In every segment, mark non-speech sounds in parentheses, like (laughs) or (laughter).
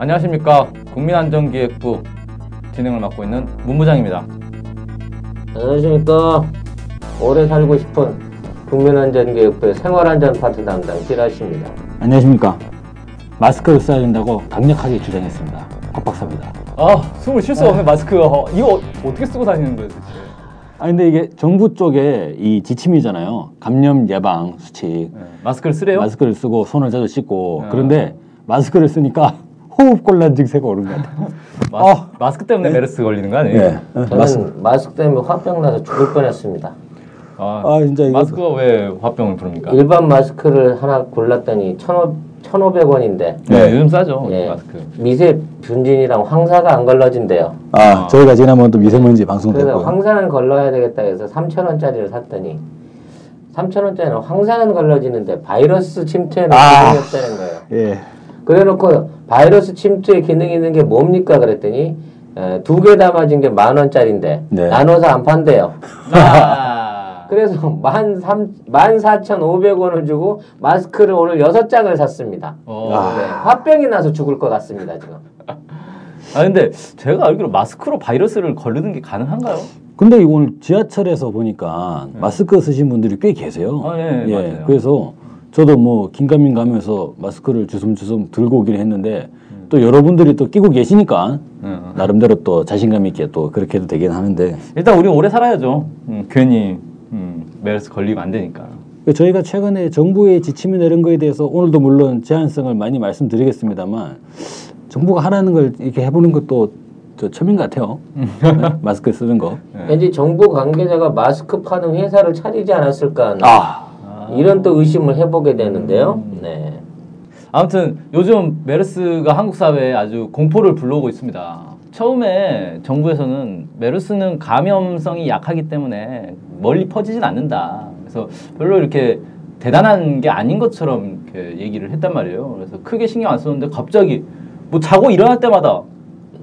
안녕하십니까 국민안전기획부 진행을 맡고 있는 문부장입니다. 안녕하십니까. 오래 살고 싶은 국민안전교육부의 생활안전 파트 담당 지라시입니다. 안녕하십니까. 마스크를 써야 된다고 강력하게 주장했습니다. 곽 박사입니다. 아 숨을 쉴 수가 없네 마스크. 어, 이거 어떻게 쓰고 다니는 거예요 도대체? 아 근데 이게 정부 쪽에 이 지침이잖아요. 감염 예방 수칙. 네, 마스크를 쓰래요? 마스크를 쓰고 손을 자주 씻고 아. 그런데 마스크를 쓰니까 호흡 곤란 증세가 오는 것 같아요. (laughs) 마스, 마스크 때문에 메르스 걸리는 거 아니에요? 예. 어, 저는 마스, 마스크 때문에 화병 나서 죽을 뻔했습니다. 아, 아 진짜 이거 마스크가 왜 화병을 부릅니까? 일반 마스크를 하나 골랐더니 1,500원인데 네, 요즘 싸죠 예. 마스크. 미세 분진이랑 황사가 안 걸러진대요. 아 저희가 지난번 또 미세먼지 방송 그래서 됐고 황사는 걸러야 되겠다 해서 3,000원짜리를 샀더니 3,000원짜리는 황사는 걸러지는데 바이러스 침투에는 아. 기능이 없다는 거예요. 예. 그래놓고 바이러스 침투에 기능이 있는 게 뭡니까 그랬더니 두 개 담아진 게 만 원짜리인데 네. 나눠서 안 판대요. 아, (laughs) 그래서 만 삼, 만 사천 오백 원을 주고 마스크를 오늘 여섯 장을 샀습니다. 어. 네, 화병이 나서 죽을 것 같습니다 지금. (laughs) 아 근데 제가 알기로 마스크로 바이러스를 걸르는 게 가능한가요? 근데 오늘 지하철에서 보니까 마스크 쓰신 분들이 꽤 계세요. 아, 예, 맞아요. 그래서 저도 뭐 긴가민 가면서 마스크를 주섬주섬 들고 오긴 했는데 또 여러분들이 또 끼고 계시니까 응. 나름대로 또 자신감 있게 또 그렇게 해도 되긴 하는데 일단 우리 오래 살아야죠. 음, 괜히 음, 메르스 걸리면 안 되니까. 저희가 최근에 정부의 지침이 내린 거에 대해서 오늘도 물론 제한성을 많이 말씀드리겠습니다만 정부가 하라는 걸 이렇게 해보는 것도 저 처음인 것 같아요. (laughs) 마스크 쓰는 거. 네. 왠지 정부 관계자가 마스크 파는 회사를 차리지 않았을까 하는 아, 이런 또 의심을 해보게 되는데요. 네. 아무튼 요즘 메르스가 한국 사회에 아주 공포를 불러오고 있습니다. 처음에 정부에서는 메르스는 감염성이 약하기 때문에 멀리 퍼지진 않는다. 그래서 별로 이렇게 대단한 게 아닌 것처럼 이렇게 얘기를 했단 말이에요. 그래서 크게 신경 안 썼는데 갑자기 뭐 자고 일어날 때마다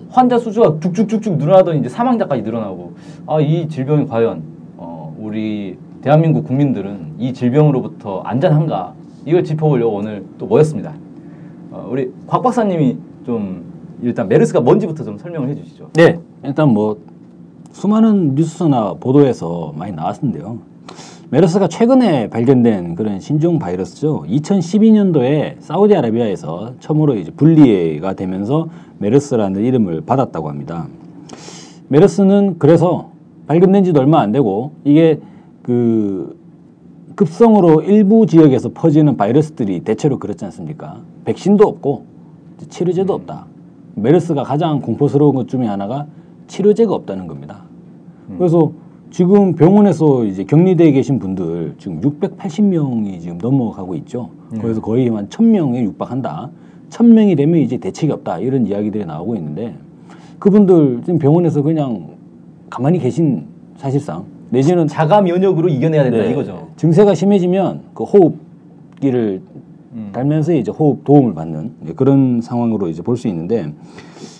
환자 수주가 쭉쭉쭉쭉 늘어나더니 이제 사망자까지 늘어나고 아 이 질병이 과연 어, 우리 대한민국 국민들은 이 질병으로부터 안전한가 이걸 짚어보려고 오늘 또 모였습니다. 어, 우리 곽 박사님이 좀 일단 메르스가 뭔지부터 좀 설명을 해주시죠. 네. 일단 뭐 수많은 뉴스나 보도에서 많이 나왔는데요. 메르스가 최근에 발견된 그런 신종 바이러스죠. 2012년도에 사우디아라비아에서 처음으로 이제 분리가 되면서 메르스라는 이름을 받았다고 합니다. 메르스는 그래서 발견된 지도 얼마 안 되고 이게 그 급성으로 일부 지역에서 퍼지는 바이러스들이 대체로 그렇지 않습니까? 백신도 없고 치료제도 없다. 메르스가 가장 공포스러운 것 중에 하나가 치료제가 없다는 겁니다. 그래서 지금 병원에서 이제 격리되어 계신 분들 지금 680명이 지금 넘어가고 있죠. 그래서 거의 한 1000명에 육박한다. 1000명이 되면 이제 대책이 없다. 이런 이야기들이 나오고 있는데 그분들 지금 병원에서 그냥 가만히 계신 사실상 내지는 자가 면역으로 이겨내야 된다 네. 이거죠. 증세가 심해지면 그 호흡기를 음. 달면서 이제 호흡 도움을 받는 네, 그런 상황으로 이제 볼 수 있는데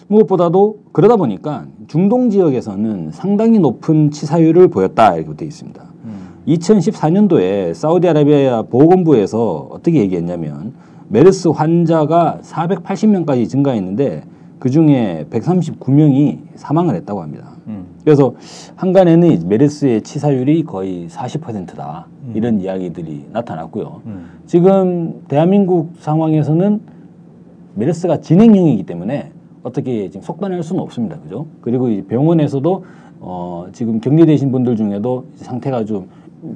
무엇보다도 그러다 보니까 중동 지역에서는 상당히 높은 치사율을 보였다 이렇게 되어 있습니다. 음. 2014년도에 사우디아라비아 보건부에서 어떻게 얘기했냐면 메르스 환자가 480명까지 증가했는데 그 중에 139명이 사망을 했다고 합니다. 음. 그래서 한간에는 이 메르스의 치사율이 거의 40%다 이런 이야기들이 나타났고요. 음. 지금 대한민국 상황에서는 메르스가 진행형이기 때문에 어떻게 지금 속단할 수는 없습니다. 그죠? 그리고 이 병원에서도 어 지금 격리되신 분들 중에도 상태가 좀,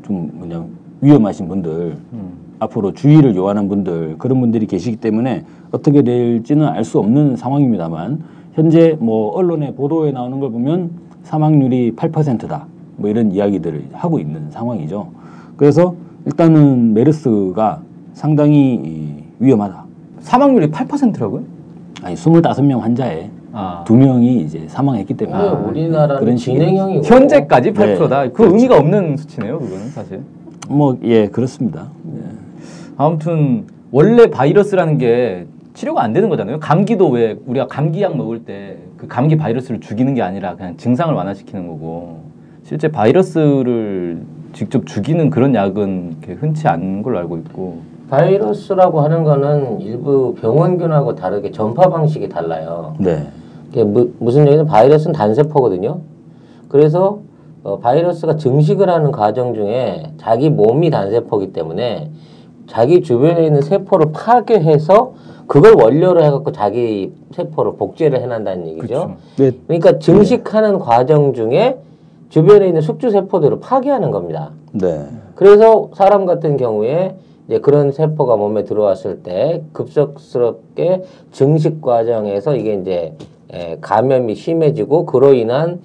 좀 뭐냐 위험하신 분들 음. 앞으로 주의를 요하는 분들 그런 분들이 계시기 때문에 어떻게 될지는 알 수 없는 상황입니다만 현재 뭐 언론의 보도에 나오는 걸 보면 사망률이 8%다 뭐 이런 이야기들을 하고 있는 상황이죠. 그래서 일단은 메르스가 상당히 이, 위험하다. 사망률이 8%라고요? 아니 25명 환자에 아. 두 명이 이제 사망했기 때문에 아, 우리나라는 그런 식의- 진행형이고 현재까지 네, 8%다. 그 그렇죠. 의미가 없는 수치네요, 그거는 사실. 뭐 예 그렇습니다. 예. 아무튼 원래 바이러스라는 게 치료가 안 되는 거잖아요. 감기도 왜 우리가 감기약 먹을 때 그 감기 바이러스를 죽이는 게 아니라 그냥 증상을 완화시키는 거고 실제 바이러스를 직접 죽이는 그런 약은 흔치 않은 걸로 알고 있고 바이러스라고 하는 거는 일부 병원균하고 다르게 전파 방식이 달라요. 네. 이게 무, 무슨 얘기냐면 바이러스는 단세포거든요. 그래서 어, 바이러스가 증식을 하는 과정 중에 자기 몸이 단세포기 때문에 자기 주변에 있는 세포를 파괴해서 그걸 원료로 해갖고 자기 세포를 복제를 해낸다는 얘기죠. 그렇죠. 네. 그러니까 증식하는 과정 중에 주변에 있는 숙주 세포들을 파괴하는 겁니다. 네. 그래서 사람 같은 경우에 이제 그런 세포가 몸에 들어왔을 때 급속스럽게 증식 과정에서 이게 이제 에, 감염이 심해지고 그로 인한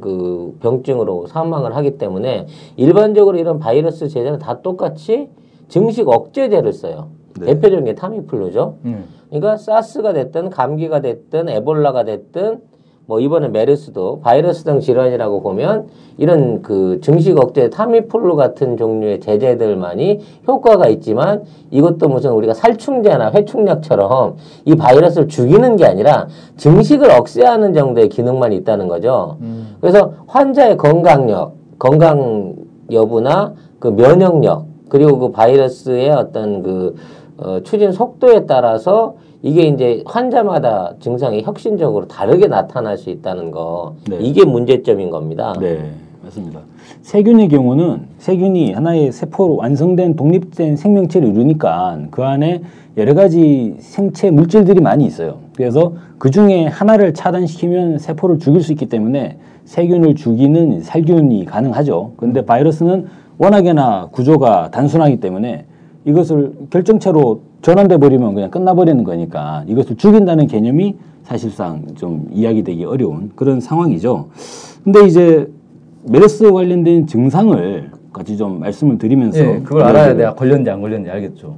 그 병증으로 사망을 하기 때문에 일반적으로 이런 바이러스 제제는 다 똑같이 증식 억제제를 써요. 네. 대표적인 게 타미플루죠. 음. 그러니까 사스가 됐든 감기가 됐든 에볼라가 됐든 뭐 이번에 메르스도 바이러스 등 질환이라고 보면 이런 그 증식 억제 타미플루 같은 종류의 제제들만이 효과가 있지만 이것도 무슨 우리가 살충제나 회충약처럼 이 바이러스를 죽이는 게 아니라 증식을 억제하는 정도의 기능만 있다는 거죠. 음. 그래서 환자의 건강력, 건강 여부나 그 면역력 그리고 그 바이러스의 어떤 그 어, 추진 속도에 따라서 이게 이제 환자마다 증상이 혁신적으로 다르게 나타날 수 있다는 거 네. 이게 문제점인 겁니다. 네, 맞습니다. 세균의 경우는 세균이 하나의 세포로 완성된 독립된 생명체를 이루니까 그 안에 여러 가지 생체 물질들이 많이 있어요. 그래서 그 중에 하나를 차단시키면 세포를 죽일 수 있기 때문에 세균을 죽이는 살균이 가능하죠. 그런데 바이러스는 워낙에나 구조가 단순하기 때문에 이것을 결정체로 전환돼 버리면 그냥 끝나버리는 거니까 이것을 죽인다는 개념이 사실상 좀 이야기되기 어려운 그런 상황이죠. 근데 이제 메르스 관련된 증상을 같이 좀 말씀을 드리면서 예, 그걸 알아야 내가 걸렸는지 안 걸렸는지 알겠죠.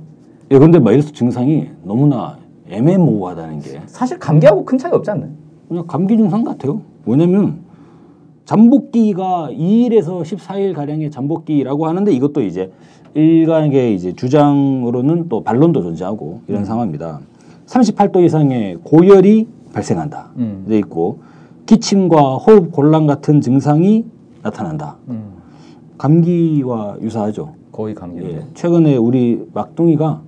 예, 근데 메르스 증상이 너무나 애매모호하다는 게 사실 감기하고 큰 차이 없지 않나요? 그냥 감기 증상 같아요. 왜냐면 잠복기가 2일에서 14일 가량의 잠복기라고 하는데 이것도 이제 일각의 이제 주장으로는 또 반론도 존재하고 이런 상황입니다. 38도 이상의 고열이 발생한다. 음. 돼 있고 기침과 호흡 곤란 같은 증상이 나타난다. 음. 감기와 유사하죠. 거의 감기인데. 예, 최근에 우리 막둥이가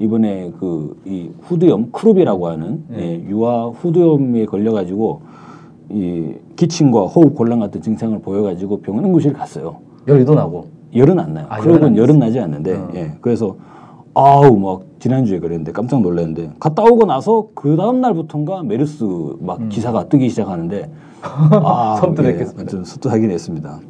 이번에 그 이 후두염 croup이라고 하는 예, 유아 후두염에 걸려가지고 이 기침과 호흡 곤란 같은 증상을 보여가지고 병원 응급실 갔어요. 열도 나고. 열은 안 나요. 아, 안 열은 나지 않는데 어. 예, 그래서 아우 막 지난주에 그랬는데 깜짝 놀랐는데 갔다 오고 나서 그 다음 날부터인가 메르스 막 기사가 뜨기 시작하는데 (laughs) 아, 섬뜩했겠습니다. 예, 좀 섭섭하긴 했습니다.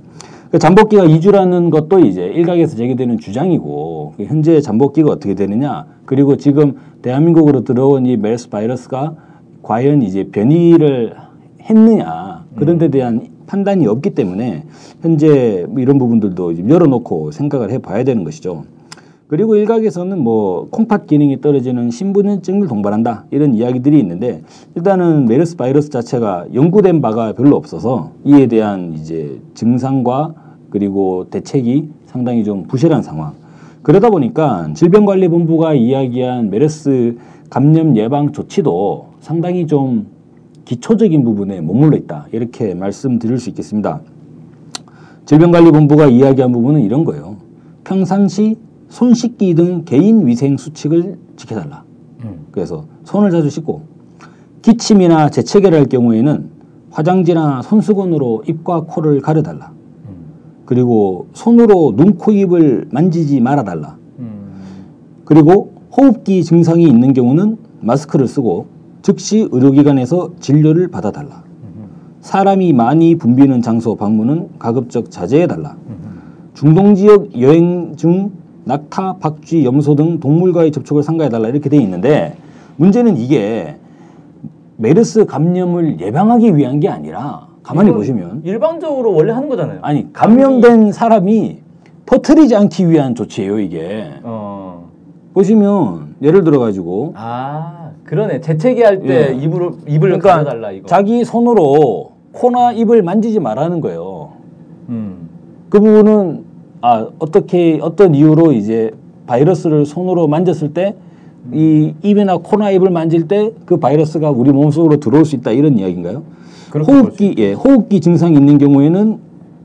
그 잠복기가 2주라는 것도 이제 일각에서 제기되는 주장이고 그 현재 잠복기가 어떻게 되느냐 그리고 지금 대한민국으로 들어온 이 메르스 바이러스가 과연 이제 변이를 했느냐 그런 데 대한 판단이 없기 때문에 현재 뭐 이런 부분들도 열어놓고 생각을 해봐야 되는 것이죠. 그리고 일각에서는 뭐 콩팥 기능이 떨어지는 신분증을 동반한다 이런 이야기들이 있는데 일단은 메르스 바이러스 자체가 연구된 바가 별로 없어서 이에 대한 이제 증상과 그리고 대책이 상당히 좀 부실한 상황. 그러다 보니까 질병관리본부가 이야기한 메르스 감염 예방 조치도 상당히 좀 기초적인 부분에 머물러 있다 이렇게 말씀드릴 수 있겠습니다. 질병관리본부가 이야기한 부분은 이런 거예요. 평상시 손 씻기 등 개인 위생 수칙을 지켜달라. 음. 그래서 손을 자주 씻고 기침이나 재채기를 할 경우에는 화장지나 손수건으로 입과 코를 가려달라. 그리고 손으로 눈, 코, 입을 만지지 말아달라. 음. 그리고 호흡기 증상이 있는 경우는 마스크를 쓰고 즉시 의료기관에서 진료를 받아달라. 사람이 많이 붐비는 장소 방문은 가급적 자제해달라. 중동 지역 여행 중 낙타, 박쥐, 염소 등 동물과의 접촉을 삼가해달라 이렇게 돼 있는데 문제는 이게 메르스 감염을 예방하기 위한 게 아니라 가만히 이건 보시면 일반적으로 원래 하는 거잖아요. 아니 감염된 사람이 퍼뜨리지 않기 위한 조치예요 이게 어. 보시면 예를 들어 가지고 아, 그러네. 재채기 할 때 예. 입을 입을 그러니까 가려달라 이거. 자기 손으로 코나 입을 만지지 말라는 거예요. 음. 그 부분은 아 어떻게 어떤 이유로 이제 바이러스를 손으로 만졌을 때 이 입이나 코나 입을 만질 때 그 바이러스가 우리 몸속으로 들어올 수 있다 이런 이야기인가요? 호흡기 예 호흡기 증상이 있는 경우에는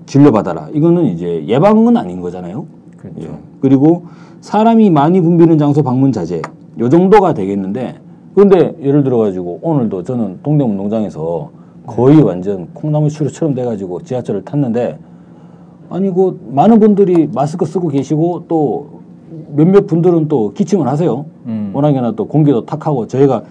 진료 받아라. 이거는 이제 예방은 아닌 거잖아요. 그렇죠. 예. 그리고 사람이 많이 붐비는 장소 방문 자제 요 정도가 되겠는데 그런데 예를 들어 가지고 오늘도 저는 동대문농장에서 거의 완전 콩나물 시루처럼 돼가지고 지하철을 탔는데 아니 그 많은 분들이 마스크 쓰고 계시고 또 몇몇 분들은 또 기침을 하세요. 음. 워낙에나 또 공기도 탁하고 저희가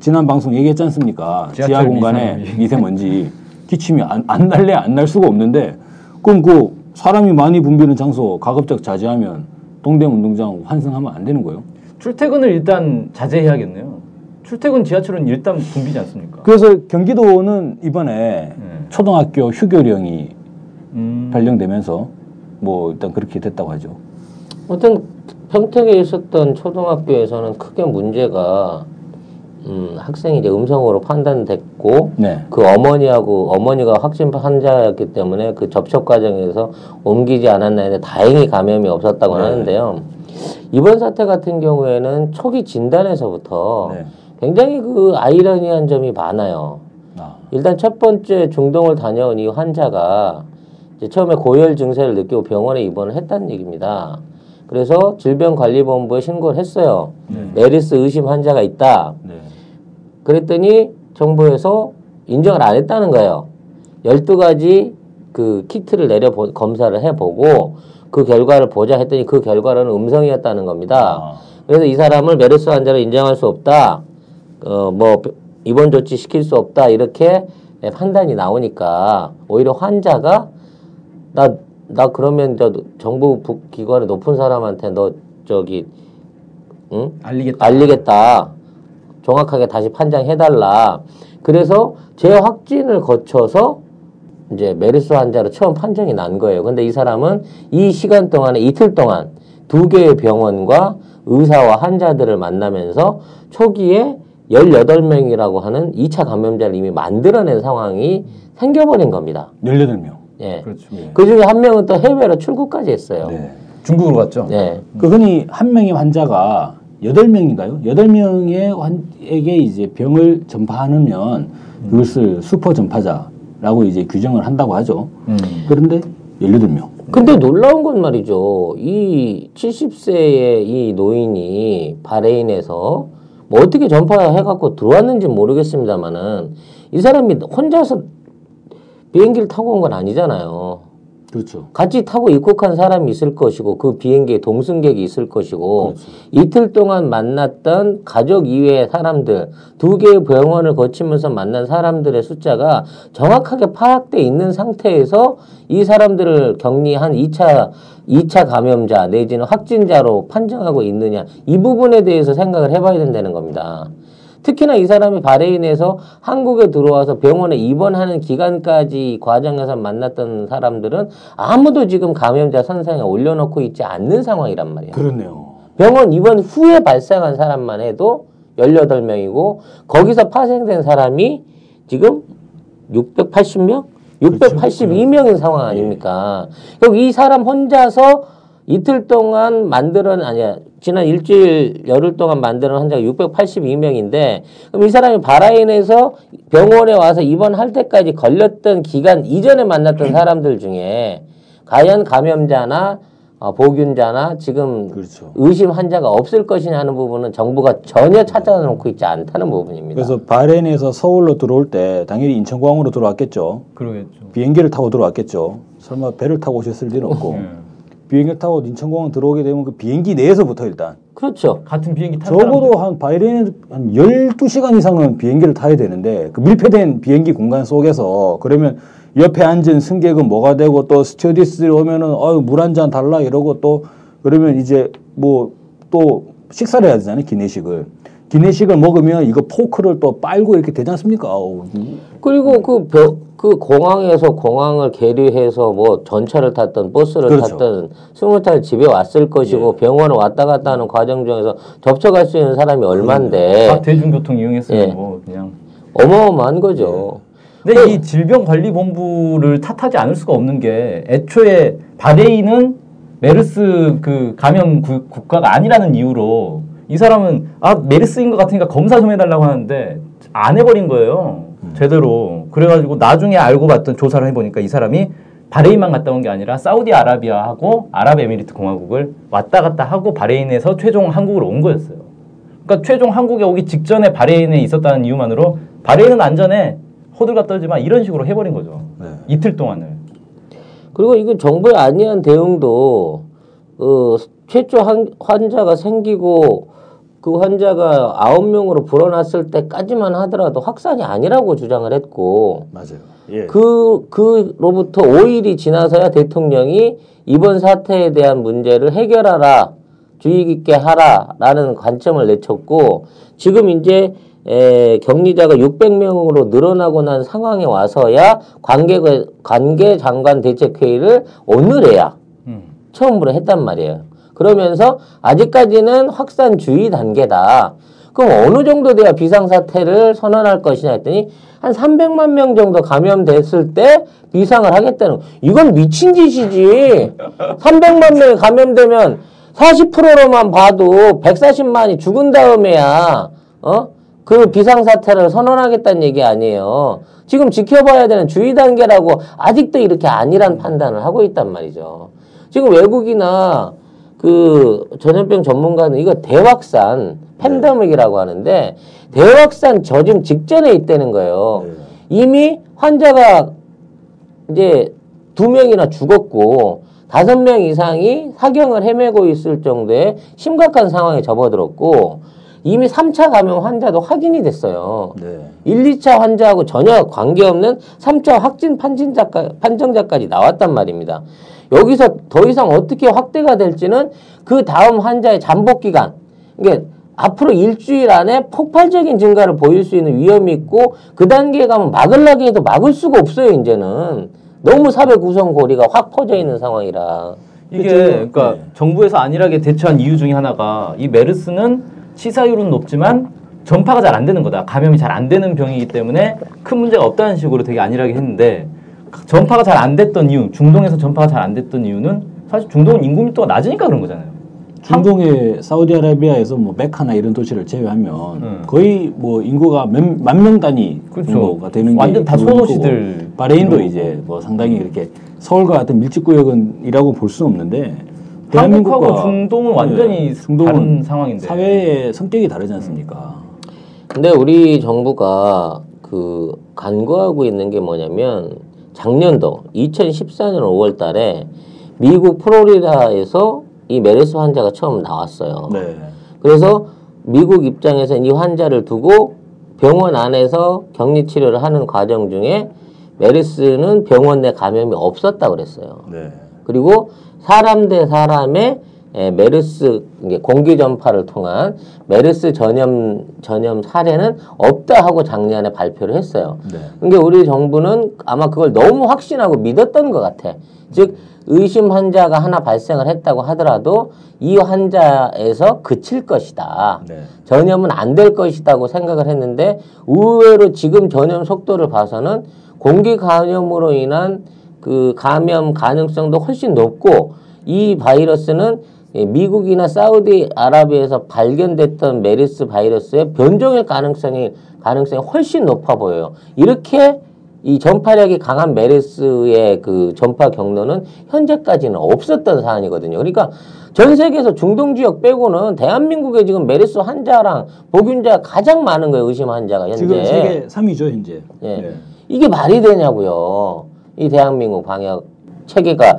지난 방송 얘기했지 않습니까? 지하 공간에 미세먼지. 미세먼지 기침이 안, 안 날래 안 날 수가 없는데 그럼 그 사람이 많이 붐비는 장소 가급적 자제하면 동대문농장 환승하면 안 되는 거예요. 출퇴근을 일단 자제해야겠네요. 출퇴근 지하철은 일단 붐비지 않습니까? 그래서 경기도는 이번에 네. 초등학교 휴교령이 음. 발령되면서 뭐 일단 그렇게 됐다고 하죠. 아무튼 평택에 있었던 초등학교에서는 크게 문제가 음, 학생이 이제 음성으로 판단됐고 네. 그 어머니하고 어머니가 확진 환자였기 때문에 그 접촉 과정에서 옮기지 않았나 했는데 다행히 감염이 없었다고 네. 하는데요. 이번 사태 같은 경우에는 초기 진단에서부터 네. 굉장히 그 아이러니한 점이 많아요. 아, 일단 첫 번째 중동을 다녀온 이 환자가 처음에 고열 증세를 느끼고 병원에 입원을 했다는 얘기입니다. 그래서 질병관리본부에 신고를 했어요. 메르스 의심 환자가 있다. 네. 그랬더니 정부에서 인정을 안 했다는 거예요. 12가지 그 키트를 내려 보- 검사를 해보고 그 결과를 보자 했더니 그 결과로는 음성이었다는 겁니다. 아, 그래서 이 사람을 메르스 환자로 인정할 수 없다. 어, 뭐, 입원 조치 시킬 수 없다. 이렇게 예, 판단이 나오니까 오히려 환자가 나, 나 그러면 저 정부 부- 기관의 높은 사람한테 너 저기, 응? 알리겠다. 알리겠다. 정확하게 다시 판정해달라. 그래서 재확진을 거쳐서 이제 메르스 환자로 처음 판정이 난 거예요. 근데 이 사람은 이 시간 동안에 이틀 동안 두 개의 병원과 의사와 환자들을 만나면서 초기에 18명이라고 하는 2차 감염자를 이미 만들어낸 상황이 생겨버린 겁니다. 18명. 예. 그렇죠. 그 중에 한 명은 또 해외로 출국까지 했어요. 네. 중국으로 갔죠. 예. 그 흔히 한 명의 환자가 여덟 명인가요? 여덟 명의 환에게 이제 병을 전파하면 그것을 슈퍼 전파자라고 이제 규정을 한다고 하죠. 음. 그런데 18명. 근데 놀라운 건 말이죠. 이 70세의 이 노인이 바레인에서 뭐 어떻게 전파해갖고 들어왔는지 모르겠습니다만은 이 사람이 혼자서 비행기를 타고 온 건 아니잖아요. 그렇죠. 같이 타고 입국한 사람이 있을 것이고 그 비행기에 동승객이 있을 것이고 이틀 동안 만났던 가족 이외의 사람들 두 개의 병원을 거치면서 만난 사람들의 숫자가 정확하게 파악돼 있는 상태에서 이 사람들을 격리한 2차 2차 감염자 내지는 확진자로 판정하고 있느냐 이 부분에 대해서 생각을 해봐야 된다는 겁니다. 특히나 이 사람이 바레인에서 한국에 들어와서 병원에 입원하는 기간까지 과정에서 만났던 사람들은 아무도 지금 감염자 선상에 올려놓고 있지 않는 상황이란 말이에요. 그렇네요. 병원 입원 후에 발생한 사람만 해도 18명이고 거기서 파생된 사람이 지금 680명? 682명인 상황 아닙니까? 그럼 이 사람 혼자서 이틀 동안 만들어 아니야 지난 일주일 열흘 동안 만드는 환자가 682명인데 그럼 이 사람이 바라인에서 병원에 와서 입원할 때까지 걸렸던 기간 이전에 만났던 (clears throat) 사람들 중에 과연 감염자나 어, 보균자나 지금 그렇죠. 의심 환자가 없을 것이냐 하는 부분은 정부가 전혀 찾아놓고 있지 않다는 부분입니다. 그래서 바레인에서 서울로 들어올 때 당연히 인천공항으로 들어왔겠죠. 그러겠죠. 비행기를 타고 들어왔겠죠. 설마 배를 타고 오셨을 리는 없고 예. 비행기를 타고 인천공항 들어오게 되면 그 비행기 내에서부터 일단 그렇죠. 같은 비행기 탄 적어도 한 바이렌 한 12시간 이상은 비행기를 타야 되는데 그 밀폐된 비행기 공간 속에서 그러면 옆에 앉은 승객은 뭐가 되고 또 스튜어디스들이 오면은 어유 물 한 잔 달라 이러고 또 그러면 이제 뭐 또 식사를 해야 되잖아요 기내식을 기내식을 먹으면 이거 포크를 또 빨고 이렇게 되지 않습니까? 그리고 그, 벼, 그 공항에서 공항을 계류해서 뭐 전차를 탔던 버스를 그렇죠. 탔던 승을 타고 집에 왔을 것이고 병원을 왔다 갔다 하는 과정 중에서 접촉할 수 있는 사람이 얼만데 각 대중교통 이용했으면 예. 뭐 그냥. 어마어마한 거죠. 근데 이 질병관리본부를 탓하지 않을 수가 없는 게 애초에 바레인은 메르스 그 감염 구- 국가가 아니라는 이유로 이 사람은 아 메르스인 것 같으니까 검사 좀 해달라고 하는데 안 해버린 거예요 제대로 그래가지고 나중에 알고 봤던 조사를 해보니까 이 사람이 바레인만 갔다 온 게 아니라 사우디아라비아하고 아랍에미리트 공화국을 왔다 갔다 하고 바레인에서 최종 한국으로 온 거였어요. 그러니까 최종 한국에 오기 직전에 바레인에 있었다는 이유만으로 바레인은 안전해 호들갑 떨지만 이런 식으로 해버린 거죠. 네. 이틀 동안을. 그리고 이거 정부의 안이한 대응도 어, 최초 한, 환자가 생기고 그 환자가 아홉 명으로 불어났을 때까지만 하더라도 확산이 아니라고 주장을 했고 맞아요. 예. 그 그로부터 5일이 지나서야 대통령이 이번 사태에 대한 문제를 해결하라 주의 깊게 하라라는 관점을 내쳤고 지금 이제 에, 격리자가 600명으로 늘어나고 난 상황에 와서야 관계 관계 장관 대책 회의를 오늘에야 음. 처음으로 했단 말이에요. 그러면서 아직까지는 확산 주의 단계다. 그럼 어느 정도 돼야 비상사태를 선언할 것이냐 했더니 한 300만 명 정도 감염됐을 때 비상을 하겠다는 거. 이건 미친 짓이지. 300만 명이 감염되면 40%로만 봐도 140만이 죽은 다음에야 어? 그 비상사태를 선언하겠다는 얘기 아니에요. 지금 지켜봐야 되는 주의 단계라고 아직도 이렇게 아니란 판단을 하고 있단 말이죠. 지금 외국이나 그 전염병 전문가는 이거 대확산 팬데믹이라고 하는데 대확산 저짐 직전에 있다는 거예요. 네. 이미 환자가 이제 두 명이나 죽었고 다섯 명 이상이 사경을 헤매고 있을 정도의 심각한 상황에 접어들었고 이미 3차 감염 환자도 확인이 됐어요. 네. 1, 2차 환자하고 전혀 관계없는 3차 확진 판진자까, 판정자까지 나왔단 말입니다. 여기서 더 이상 어떻게 확대가 될지는 그 다음 환자의 잠복 기간, 이게 앞으로 일주일 안에 폭발적인 증가를 보일 수 있는 위험이 있고 그 단계에 가면 막으려고 해도 막을 수가 없어요, 이제는. 너무 사회 구성 고리가 확 퍼져 있는 상황이라. 이게 그쵸? 그러니까 네. 정부에서 안일하게 대처한 이유 중에 하나가 이 메르스는 치사율은 높지만 전파가 잘 안 되는 거다. 감염이 잘 안 되는 병이기 때문에 큰 문제가 없다는 식으로 되게 안일하게 했는데 전파가 잘 안 됐던 이유, 중동에서 전파가 잘 안 됐던 이유는 사실 중동은 인구 밀도가 낮으니까 그런 거잖아요. 중동의 사우디아라비아에서 뭐 메카나 이런 도시를 제외하면 음. 거의 뭐 인구가 만명 단위 그렇죠. 정도가 되는 게 완전 다 소도시들. 바레인도 이러고. 이제 뭐 상당히 이렇게 서울과 같은 밀집 구역은이라고 볼 수는 없는데 한국하고 중동은 완전히 예, 중동은 다른 상황인데. 사회의 성격이 다르지 않습니까? 근데 우리 정부가 그 간과하고 있는 게 뭐냐면 작년도 2014년 5월 달에 미국 플로리다에서 이 메르스 환자가 처음 나왔어요. 네. 그래서 미국 입장에서는 이 환자를 두고 병원 안에서 격리 치료를 하는 과정 중에 메르스는 병원 내 감염이 없었다 그랬어요. 네. 그리고 사람 대 사람의 에, 메르스 공기 전파를 통한 메르스 전염 전염 사례는 없다 하고 작년에 발표를 했어요. 네. 그러니까 우리 정부는 아마 그걸 너무 확신하고 믿었던 것 같아. 즉 의심 환자가 하나 발생을 했다고 하더라도 이 환자에서 그칠 것이다. 네. 전염은 안 될 것이다고 생각을 했는데 의외로 지금 전염 속도를 봐서는 공기 감염으로 인한 그 감염 가능성도 훨씬 높고 이 바이러스는 예, 미국이나 사우디아라비아에서 발견됐던 메르스 바이러스의 변종일 가능성이 가능성이 훨씬 높아 보여요. 이렇게 이 전파력이 강한 메르스의 그 전파 경로는 현재까지는 없었던 사안이거든요. 그러니까 전 세계에서 중동 지역 빼고는 대한민국에 지금 메르스 환자랑 복균자가 가장 많은 거예요. 의심 환자가 현재. 지금 세계 3위죠 현재. 예. 네. 이게 말이 되냐고요. 이 대한민국 방역 체계가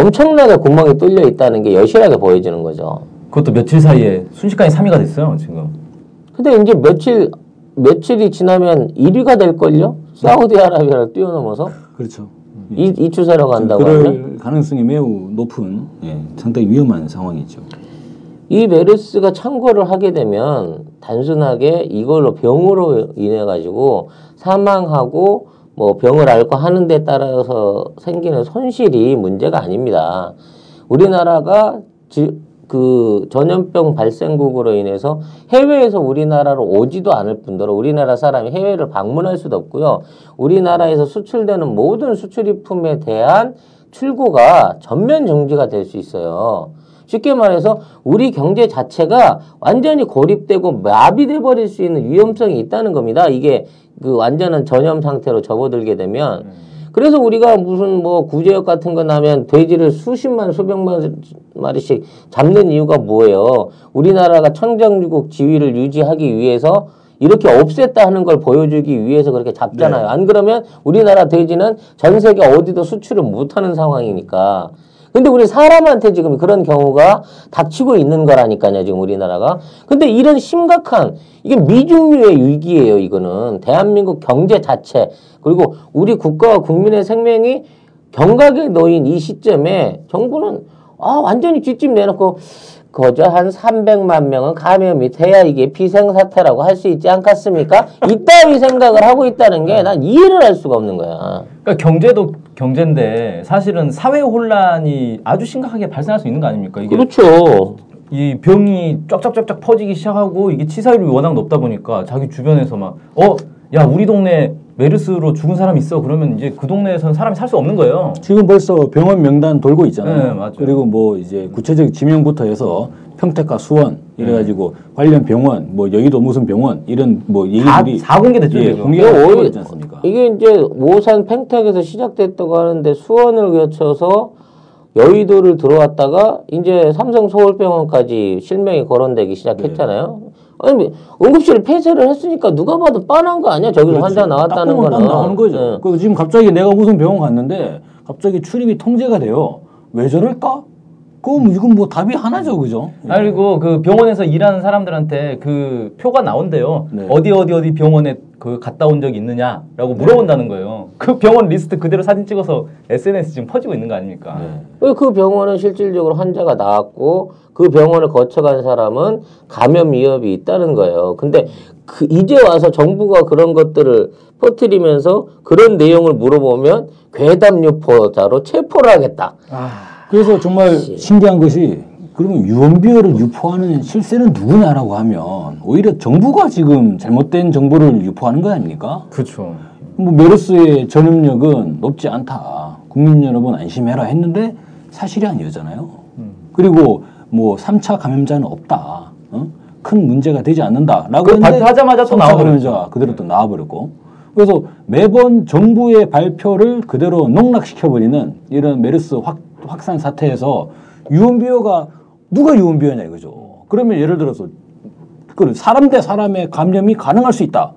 엄청나게 구멍이 뚫려 있다는 게 여실하게 보여지는 거죠. 그것도 며칠 사이에 순식간에 3위가 됐어요, 지금. 근데 이제 며칠 며칠이 지나면 1위가 될 걸요? 사우디아라비아를 뛰어넘어서 그렇죠. 이, 이 추세로 간다고 그럴 하면 가능성이 매우 높은 예, 상당히 위험한 상황이죠. 이 메르스가 창궐을 하게 되면 단순하게 이걸로 병으로 인해 가지고 사망하고 뭐 병을 앓고 하는 데 따라서 생기는 손실이 문제가 아닙니다. 우리나라가 지, 그 전염병 발생국으로 인해서 해외에서 우리나라로 오지도 않을 뿐더러 우리나라 사람이 해외를 방문할 수도 없고요. 우리나라에서 수출되는 모든 수출입품에 대한 출고가 전면 정지가 될 수 있어요. 쉽게 말해서 우리 경제 자체가 완전히 고립되고 마비돼 버릴 수 있는 위험성이 있다는 겁니다. 이게 그 완전한 전염 상태로 접어들게 되면 그래서 우리가 무슨 뭐 구제역 같은 거 나면 돼지를 수십만 수백만 마리씩 잡는 이유가 뭐예요? 우리나라가 청정유국 지위를 유지하기 위해서 이렇게 없앴다 하는 걸 보여주기 위해서 그렇게 잡잖아요. 안 그러면 우리나라 돼지는 전 세계 어디도 수출을 못하는 상황이니까. 근데 우리 사람한테 지금 그런 경우가 닥치고 있는 거라니까요, 지금 우리나라가. 근데 이런 심각한, 이게 미중유의 위기예요, 이거는. 대한민국 경제 자체, 그리고 우리 국가와 국민의 생명이 경각에 놓인 이 시점에 정부는 아, 완전히 뒷집 내놓고 거저 한 300만 명은 감염이 돼야 이게 비생사태라고 할 수 있지 않겠습니까? 이따위 생각을 하고 있다는 게 난 이해를 할 수가 없는 거야. 그러니까 경제도 경제인데 사실은 사회 혼란이 아주 심각하게 발생할 수 있는 거 아닙니까? 이게 그렇죠. 이 병이 쫙쫙쫙쫙 퍼지기 시작하고 이게 치사율이 워낙 높다 보니까 자기 주변에서 막 어, 야, 우리 동네 메르스로 죽은 사람 있어. 그러면 이제 그 동네에서는 사람이 살 수 없는 거예요. 지금 벌써 병원 명단 돌고 있잖아요. 네, 맞아요. 그리고 뭐 이제 구체적 지명부터 해서 평택과 수원 이래가지고 관련 병원, 뭐 여의도 무슨 병원 이런 뭐 다, 얘기들이 다 공개됐죠, 예. 공개가 되지 않습니까? 이게 이제 모산 팽택에서 시작됐다고 하는데 수원을 거쳐서 여의도를 들어왔다가 이제 삼성 서울병원까지 실명이 거론되기 시작했잖아요. 아니 뭐 응급실 폐쇄를 했으니까 누가 봐도 뻔한 거 아니야? 저기서 환자 나왔다는 거는. 딱 나오는 거죠. 예. 그 지금 갑자기 내가 무슨 병원 갔는데 갑자기 출입이 통제가 돼요. 왜 저럴까? 그럼 이건 뭐 답이 하나죠, 그죠? 아, 그리고 그 병원에서 일하는 사람들한테 그 표가 나온대요. 네. 어디 어디 어디 병원에 그 갔다 온 적이 있느냐라고 물어본다는 거예요. 그 병원 리스트 그대로 사진 찍어서 SNS 지금 퍼지고 있는 거 아닙니까? 네. 그 병원은 실질적으로 환자가 나왔고 그 병원을 거쳐간 사람은 감염 위협이 있다는 거예요. 근데 그 이제 와서 정부가 그런 것들을 퍼뜨리면서 그런 내용을 물어보면 괴담 유포자로 체포를 하겠다. 그래서 정말 신기한 것이 그러면 유언비어를 유포하는 실세는 누구냐라고 하면 오히려 정부가 지금 잘못된 정보를 유포하는 거 아닙니까? 그렇죠. 뭐 메르스의 전염력은 높지 않다. 국민 여러분 안심해라 했는데 사실이 아니었잖아요. 그리고 뭐 3차 감염자는 없다. 어? 큰 문제가 되지 않는다라고 그 했는데 발표하자마자 또 3차 나와버렸죠. 감염자가 그대로 또 나와버렸고 그래서 매번 정부의 발표를 그대로 농락시켜버리는 이런 메르스 확, 확산 사태에서 유언비어가 누가 유언비어냐 이거죠. 그러면 예를 들어서 그 사람 대 사람의 감염이 가능할 수 있다.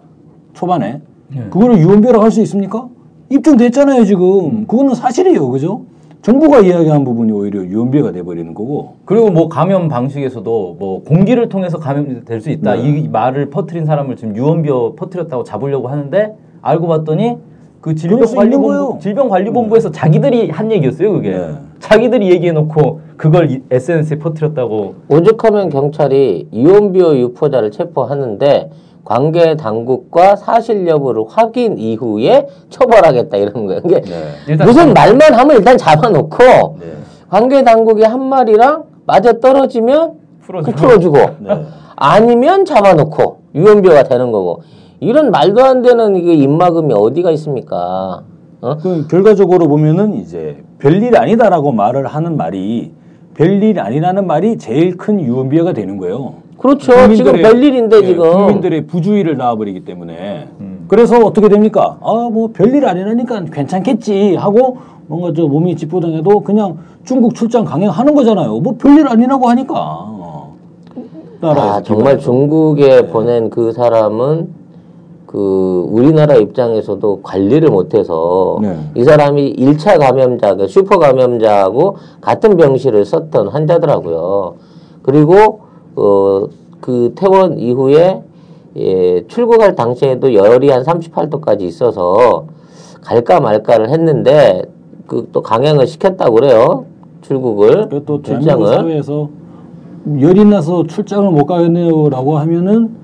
초반에 그거를 유언비어라고 할 수 있습니까? 입증됐잖아요 지금. 그거는 사실이에요, 그죠? 정부가 이야기한 부분이 오히려 유언비어가 돼버리는 거고. 그리고 뭐 감염 방식에서도 뭐 공기를 통해서 감염될 수 있다. 네. 이 말을 퍼뜨린 사람을 지금 유언비어 퍼뜨렸다고 잡으려고 하는데 알고 봤더니 그. 질병관리본부 질병관리본부에서 자기들이 한 얘기였어요, 그게. 네. 자기들이 얘기해놓고 그걸 이- SNS에 퍼뜨렸다고. 오죽하면 경찰이 이온비어 유포자를 체포하는데 관계 당국과 사실 여부를 확인 이후에 처벌하겠다 이런 거예요. 이게 일단 무슨 말만 하면 일단 잡아놓고 네. 관계 당국이 한 마리랑 맞아 떨어지면 풀어주고. 그 풀어주고 네. 아니면 잡아놓고 유언비어가 되는 거고 이런 말도 안 되는 이게 입막음이 어디가 있습니까? 어? 그 결과적으로 보면은 이제 별일 아니다라고 말을 하는 말이 별일 아니라는 말이 제일 큰 유언비어가 되는 거예요. 그렇죠. 국민들의- 지금 별일인데 예, 지금 국민들의 부주의를 낳아버리기 때문에 그래서 어떻게 됩니까? 아 뭐 별일 아니라니까 괜찮겠지 하고 뭔가 저 몸이 찌뿌둥해도 그냥 중국 출장 강행하는 거잖아요. 뭐 별일 아니라고 하니까. 어. 아, 정말. 중국에 보낸 그 사람은 그 우리나라 입장에서도 관리를 못해서 네. 이 사람이 1차 감염자, 그 슈퍼 감염자하고 같은 병실을 썼던 환자더라고요. 그리고 어, 그 퇴원 이후에 예, 출국할 당시에도 열이 한 38도까지 있어서 갈까 말까를 했는데 그 또 강행을 시켰다고 그래요. 출국을 그리고 또 출장을 사회에서 열이 나서 출장을 못 가겠네요라고 하면은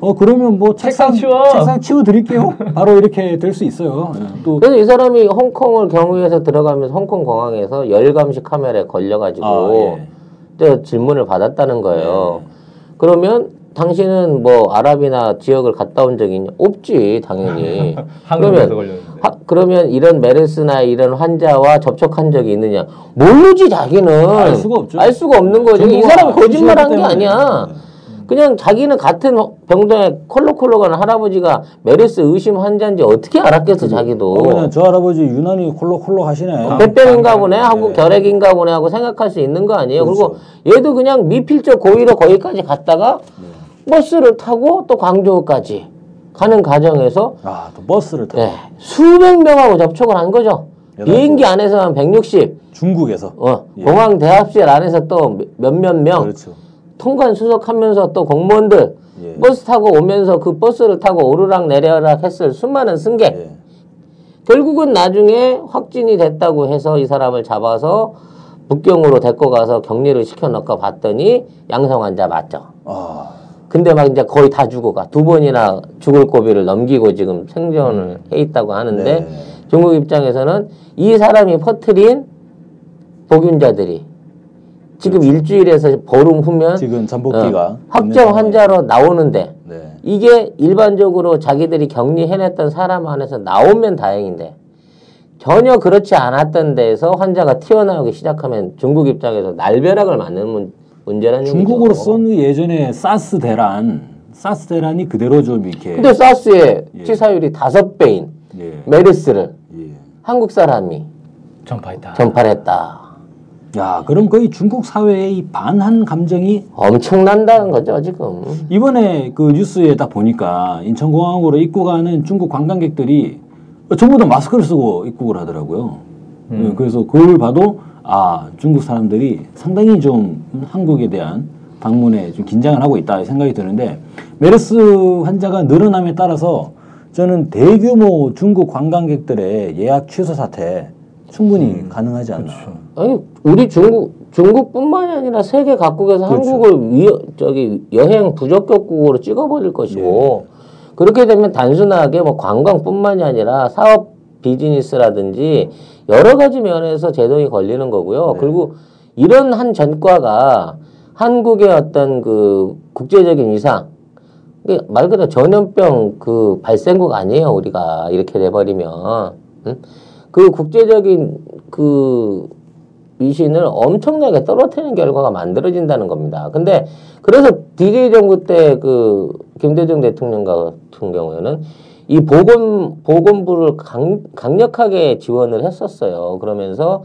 어 그러면 뭐 책상 책상 치워. 책상 치워 드릴게요. (laughs) 바로 이렇게 될 수 있어요. 예, 또 그래서 이 사람이 홍콩을 경유해서 들어가면서 홍콩 공항에서 열감시 카메라에 걸려가지고 아, 예. 또 질문을 받았다는 거예요. 그러면 당신은 뭐 아랍이나 지역을 갔다 온 적이 있냐? 없지 당연히. (laughs) 한국에서 그러면 걸렸는데. 하- 그러면 이런 메르스나 이런 환자와 접촉한 적이 있느냐? 모르지 자기는. 알 수가 없죠. 알 수가 없는 거죠. 이 정보가 사람 거짓말한 게. 아니야. 그냥 자기는 같은 병동에 콜록콜록 하는 할아버지가 메르스 의심 환자인지 어떻게 알았겠어, 자기도. 어, 그냥 저 할아버지 유난히 콜록콜록 하시네. 폐병인가 보네 하고 네. 결핵인가 보네 하고 생각할 수 있는 거 아니에요. 그리고 얘도 그냥 미필적 고의로 거기까지 갔다가 버스를 타고 또 광주까지 가는 과정에서 아, 또 버스를 타고 네, 수백 명하고 접촉을 한 거죠. 비행기 안에서만 160, 중국에서. 어, 예. 공항 대합실 안에서 또 몇몇 명 그렇죠. 통관 수석하면서 또 공무원들 예. 버스 타고 오면서 그 버스를 타고 오르락 내리락 했을 수많은 승객 예. 결국은 나중에 확진이 됐다고 해서 이 사람을 잡아서 북경으로 데리고 가서 격리를 시켜놓고 봤더니 양성 환자 맞죠. 아, 근데 막 이제 거의 다 죽어가 두 번이나 죽을 고비를 넘기고 지금 생존을 해 있다고 하는데 네. 중국 입장에서는 이 사람이 퍼트린 복균자들이 지금 일주일에서 보름 후면 그렇죠. 지금 잠복기가 어, 확정 환자로 나오는데 네. 이게 일반적으로 자기들이 격리해냈던 사람 안에서 나오면 다행인데 전혀 그렇지 않았던 데에서 환자가 튀어나오기 시작하면 중국 입장에서 날벼락을 맞는 문, 얘기죠. 중국으로서는 예전에 사스 대란, 사스 대란이 그대로 좀 이렇게 근데 사스의 예. 치사율이 다섯 배인 예. 메르스를 예. 한국 사람이 전파했다. 전파를 했다. 야, 그럼 거의 중국 사회의 이 반한 감정이 엄청난다는 거죠 지금. 이번에 그 뉴스에 딱 보니까 인천공항으로 입국하는 중국 관광객들이 전부 다 마스크를 쓰고 입국을 하더라고요. 예, 그래서 그걸 봐도 아 중국 사람들이 상당히 좀 한국에 대한 방문에 좀 긴장을 하고 있다 생각이 드는데 메르스 환자가 늘어남에 따라서 저는 대규모 중국 관광객들의 예약 취소 사태 충분히 가능하지 않나. 아니 우리 중국 중국뿐만이 아니라 세계 각국에서 그렇죠. 한국을 위 저기 여행 부적격국으로 찍어버릴 것이고 예. 그렇게 되면 단순하게 뭐 관광뿐만이 아니라 사업 비즈니스라든지 여러 가지 면에서 제동이 걸리는 거고요. 네. 그리고 이런 한 전과가 한국의 어떤 그 국제적인 이상 이게 말 그대로 전염병 그 발생국 아니에요 우리가 이렇게 돼버리면 응? 그 국제적인 그 위신을 엄청나게 떨어뜨리는 결과가 만들어진다는 겁니다. 근데 그래서 DJ 정부 때 그 김대중 대통령 같은 경우에는 이 보건 보건부를 강, 강력하게 지원을 했었어요. 그러면서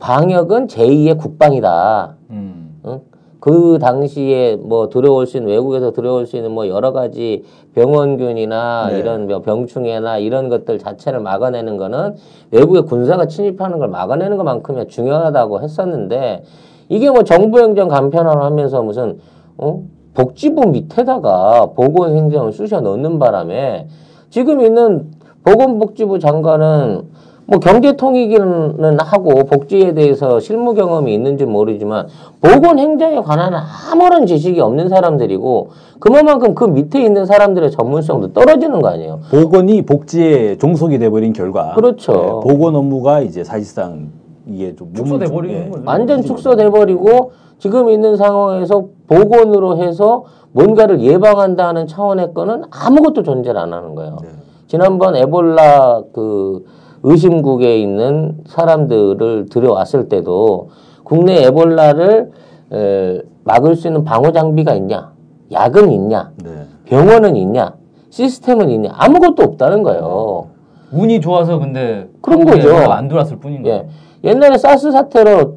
방역은 제2의 국방이다. 음. 응? 그 당시에 뭐 들어올 수 있는 외국에서 들어올 수 있는 뭐 여러 가지 병원균이나 네. 이런 뭐 병충해나 이런 것들 자체를 막아내는 거는 외국의 군사가 침입하는 걸 막아내는 것만큼이 중요하다고 했었는데 이게 뭐 정부 행정 간편화를 하면서 무슨 어? 복지부 밑에다가 보건행정을 쑤셔 넣는 바람에 지금 있는 보건복지부 장관은 뭐 경제 통이기는 하고 복지에 대해서 실무 경험이 있는지 모르지만 보건 행정에 관한 아무런 지식이 없는 사람들이고 그만큼 그 밑에 있는 사람들의 전문성도 떨어지는 거 아니에요. 보건이 복지에 종속이 돼버린 결과 그렇죠. 네, 보건 업무가 이제 사실상 이게 좀 축소돼 버리는 예. 거죠. 완전 축소돼 버리고 지금 있는 상황에서 보건으로 해서 뭔가를 예방한다는 차원의 거는 아무것도 존재를 안 하는 거예요. 네. 지난번 에볼라 그 의심국에 있는 사람들을 들여왔을 때도 국내 에볼라를 에, 막을 수 있는 방어 장비가 있냐, 약은 있냐, 네. 병원은 있냐, 시스템은 있냐 아무것도 없다는 거예요. 운이 좋아서 근데 그런 거죠. 안 들어왔을 뿐인 거예요. 예. 옛날에 사스 사태로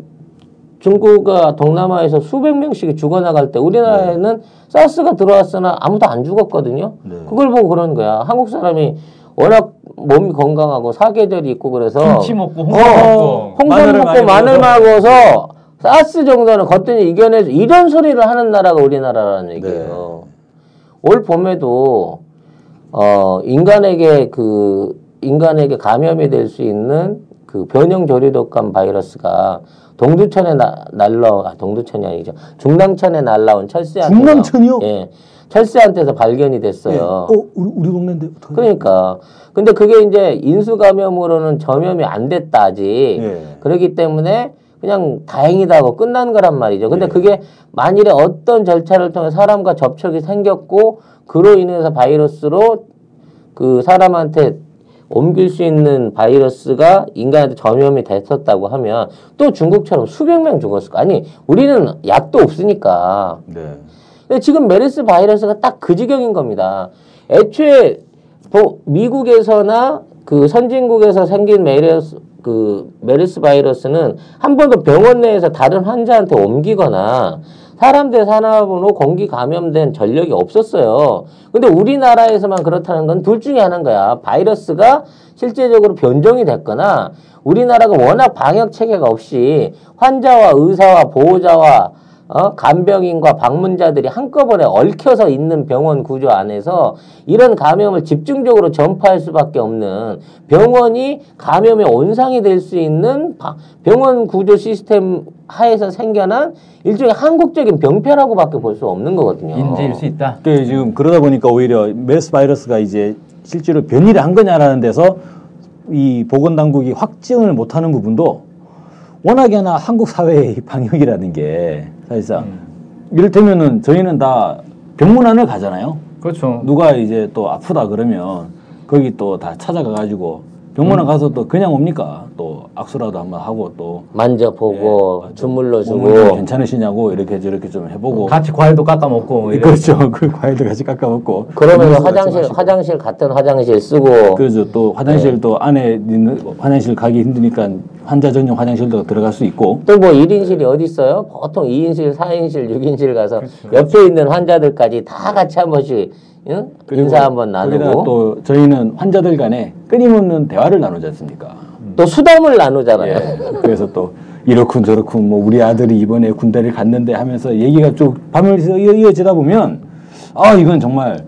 중국과 동남아에서 수백 명씩이 죽어나갈 때 우리나라에는 사스가 들어왔으나 아무도 안 죽었거든요. 네. 그걸 보고 그런 거야. 한국 사람이 워낙 몸이 건강하고 사계절이 있고 그래서 김치 먹고 홍삼 어, 먹고 홍삼 먹고 마늘 먹어서. 사스 정도는 거뜬히 이겨내서 이런 소리를 하는 나라가 우리나라라는 얘기예요. 올 봄에도 어 인간에게 그 인간에게 감염이 될 수 있는 그 변형 조류독감 바이러스가 동두천에 나, 날라 아 동두천이 아니죠 중랑천에 날라온 철새한테 중랑천이요? 예 철새한테서 발견이 예. 됐어요. 어, 우리, 우리 동네인데? 그러니까 근데 그게 이제 인수 감염으로는 점염이 안 됐다 아직. 예. 그렇기 때문에 그냥 다행이다고 끝난 거란 말이죠. 근데 예. 그게 만일에 어떤 절차를 통해 사람과 접촉이 생겼고 그로 인해서 바이러스로 그 사람한테 옮길 수 있는 바이러스가 인간한테 전염이 됐었다고 하면 또 중국처럼 수백 명 죽었을 거 아니 우리는 약도 없으니까 네. 근데 지금 메르스 바이러스가 딱 그 지경인 겁니다. 애초에 뭐 미국에서나 그 선진국에서 생긴 메르스 그 메르스 바이러스는 한 번도 병원 내에서 다른 환자한테 옮기거나 사람들 산업으로 공기 감염된 전력이 없었어요. 근데 우리나라에서만 그렇다는 건 둘 중에 하나인 거야. 바이러스가 실제적으로 변종이 됐거나 우리나라가 워낙 방역 체계가 없이 환자와 의사와 보호자와 어? 간병인과 방문자들이 한꺼번에 얽혀서 있는 병원 구조 안에서 이런 감염을 집중적으로 전파할 수밖에 없는 병원이 감염의 온상이 될 수 있는 바- 병원 구조 시스템 하에서 생겨난 일종의 한국적인 병폐라고밖에 볼 수 없는 거거든요. 인지일 수 있다. 그 지금 그러다 보니까 오히려 메르스 바이러스가 이제 실제로 변이를 한 거냐라는 데서 이 보건당국이 확증을 못하는 부분도 워낙에나 한국 사회의 이 방역이라는 게 사실상 이를테면은 저희는 다 병문안을 가잖아요. 그렇죠. 누가 이제 또 아프다 그러면 거기 또 다 찾아가 가지고 병문안 가서 또 그냥 옵니까? 또 악수라도 한번 하고 또 만져보고 예, 주물러 주고 괜찮으시냐고 이렇게 저렇게 좀 해보고 같이 과일도 깎아 먹고 뭐. 그렇죠. (laughs) 그 과일도 같이 깎아 먹고 같이 화장실. 화장실 같은 화장실 쓰고 그렇죠. 또 화장실 또 안에 있는 화장실 가기 힘드니까 환자 전용 화장실도 들어갈 수 있고 또 뭐 1인실이 어디 있어요? 보통 2인실, 4인실, 6인실 가서 그렇죠. 옆에 있는 환자들까지 다 같이 한 번씩 인사 한번 나누고 또, 또 저희는 환자들 간에 끊임없는 대화를 나누지 않습니까? 수담을 나누잖아요. 예. 그래서 또 이렇군 저렇군 뭐 우리 아들이 이번에 군대를 갔는데 하면서 얘기가 쭉 밤을 이어- 이어지다 보면 아 이건 정말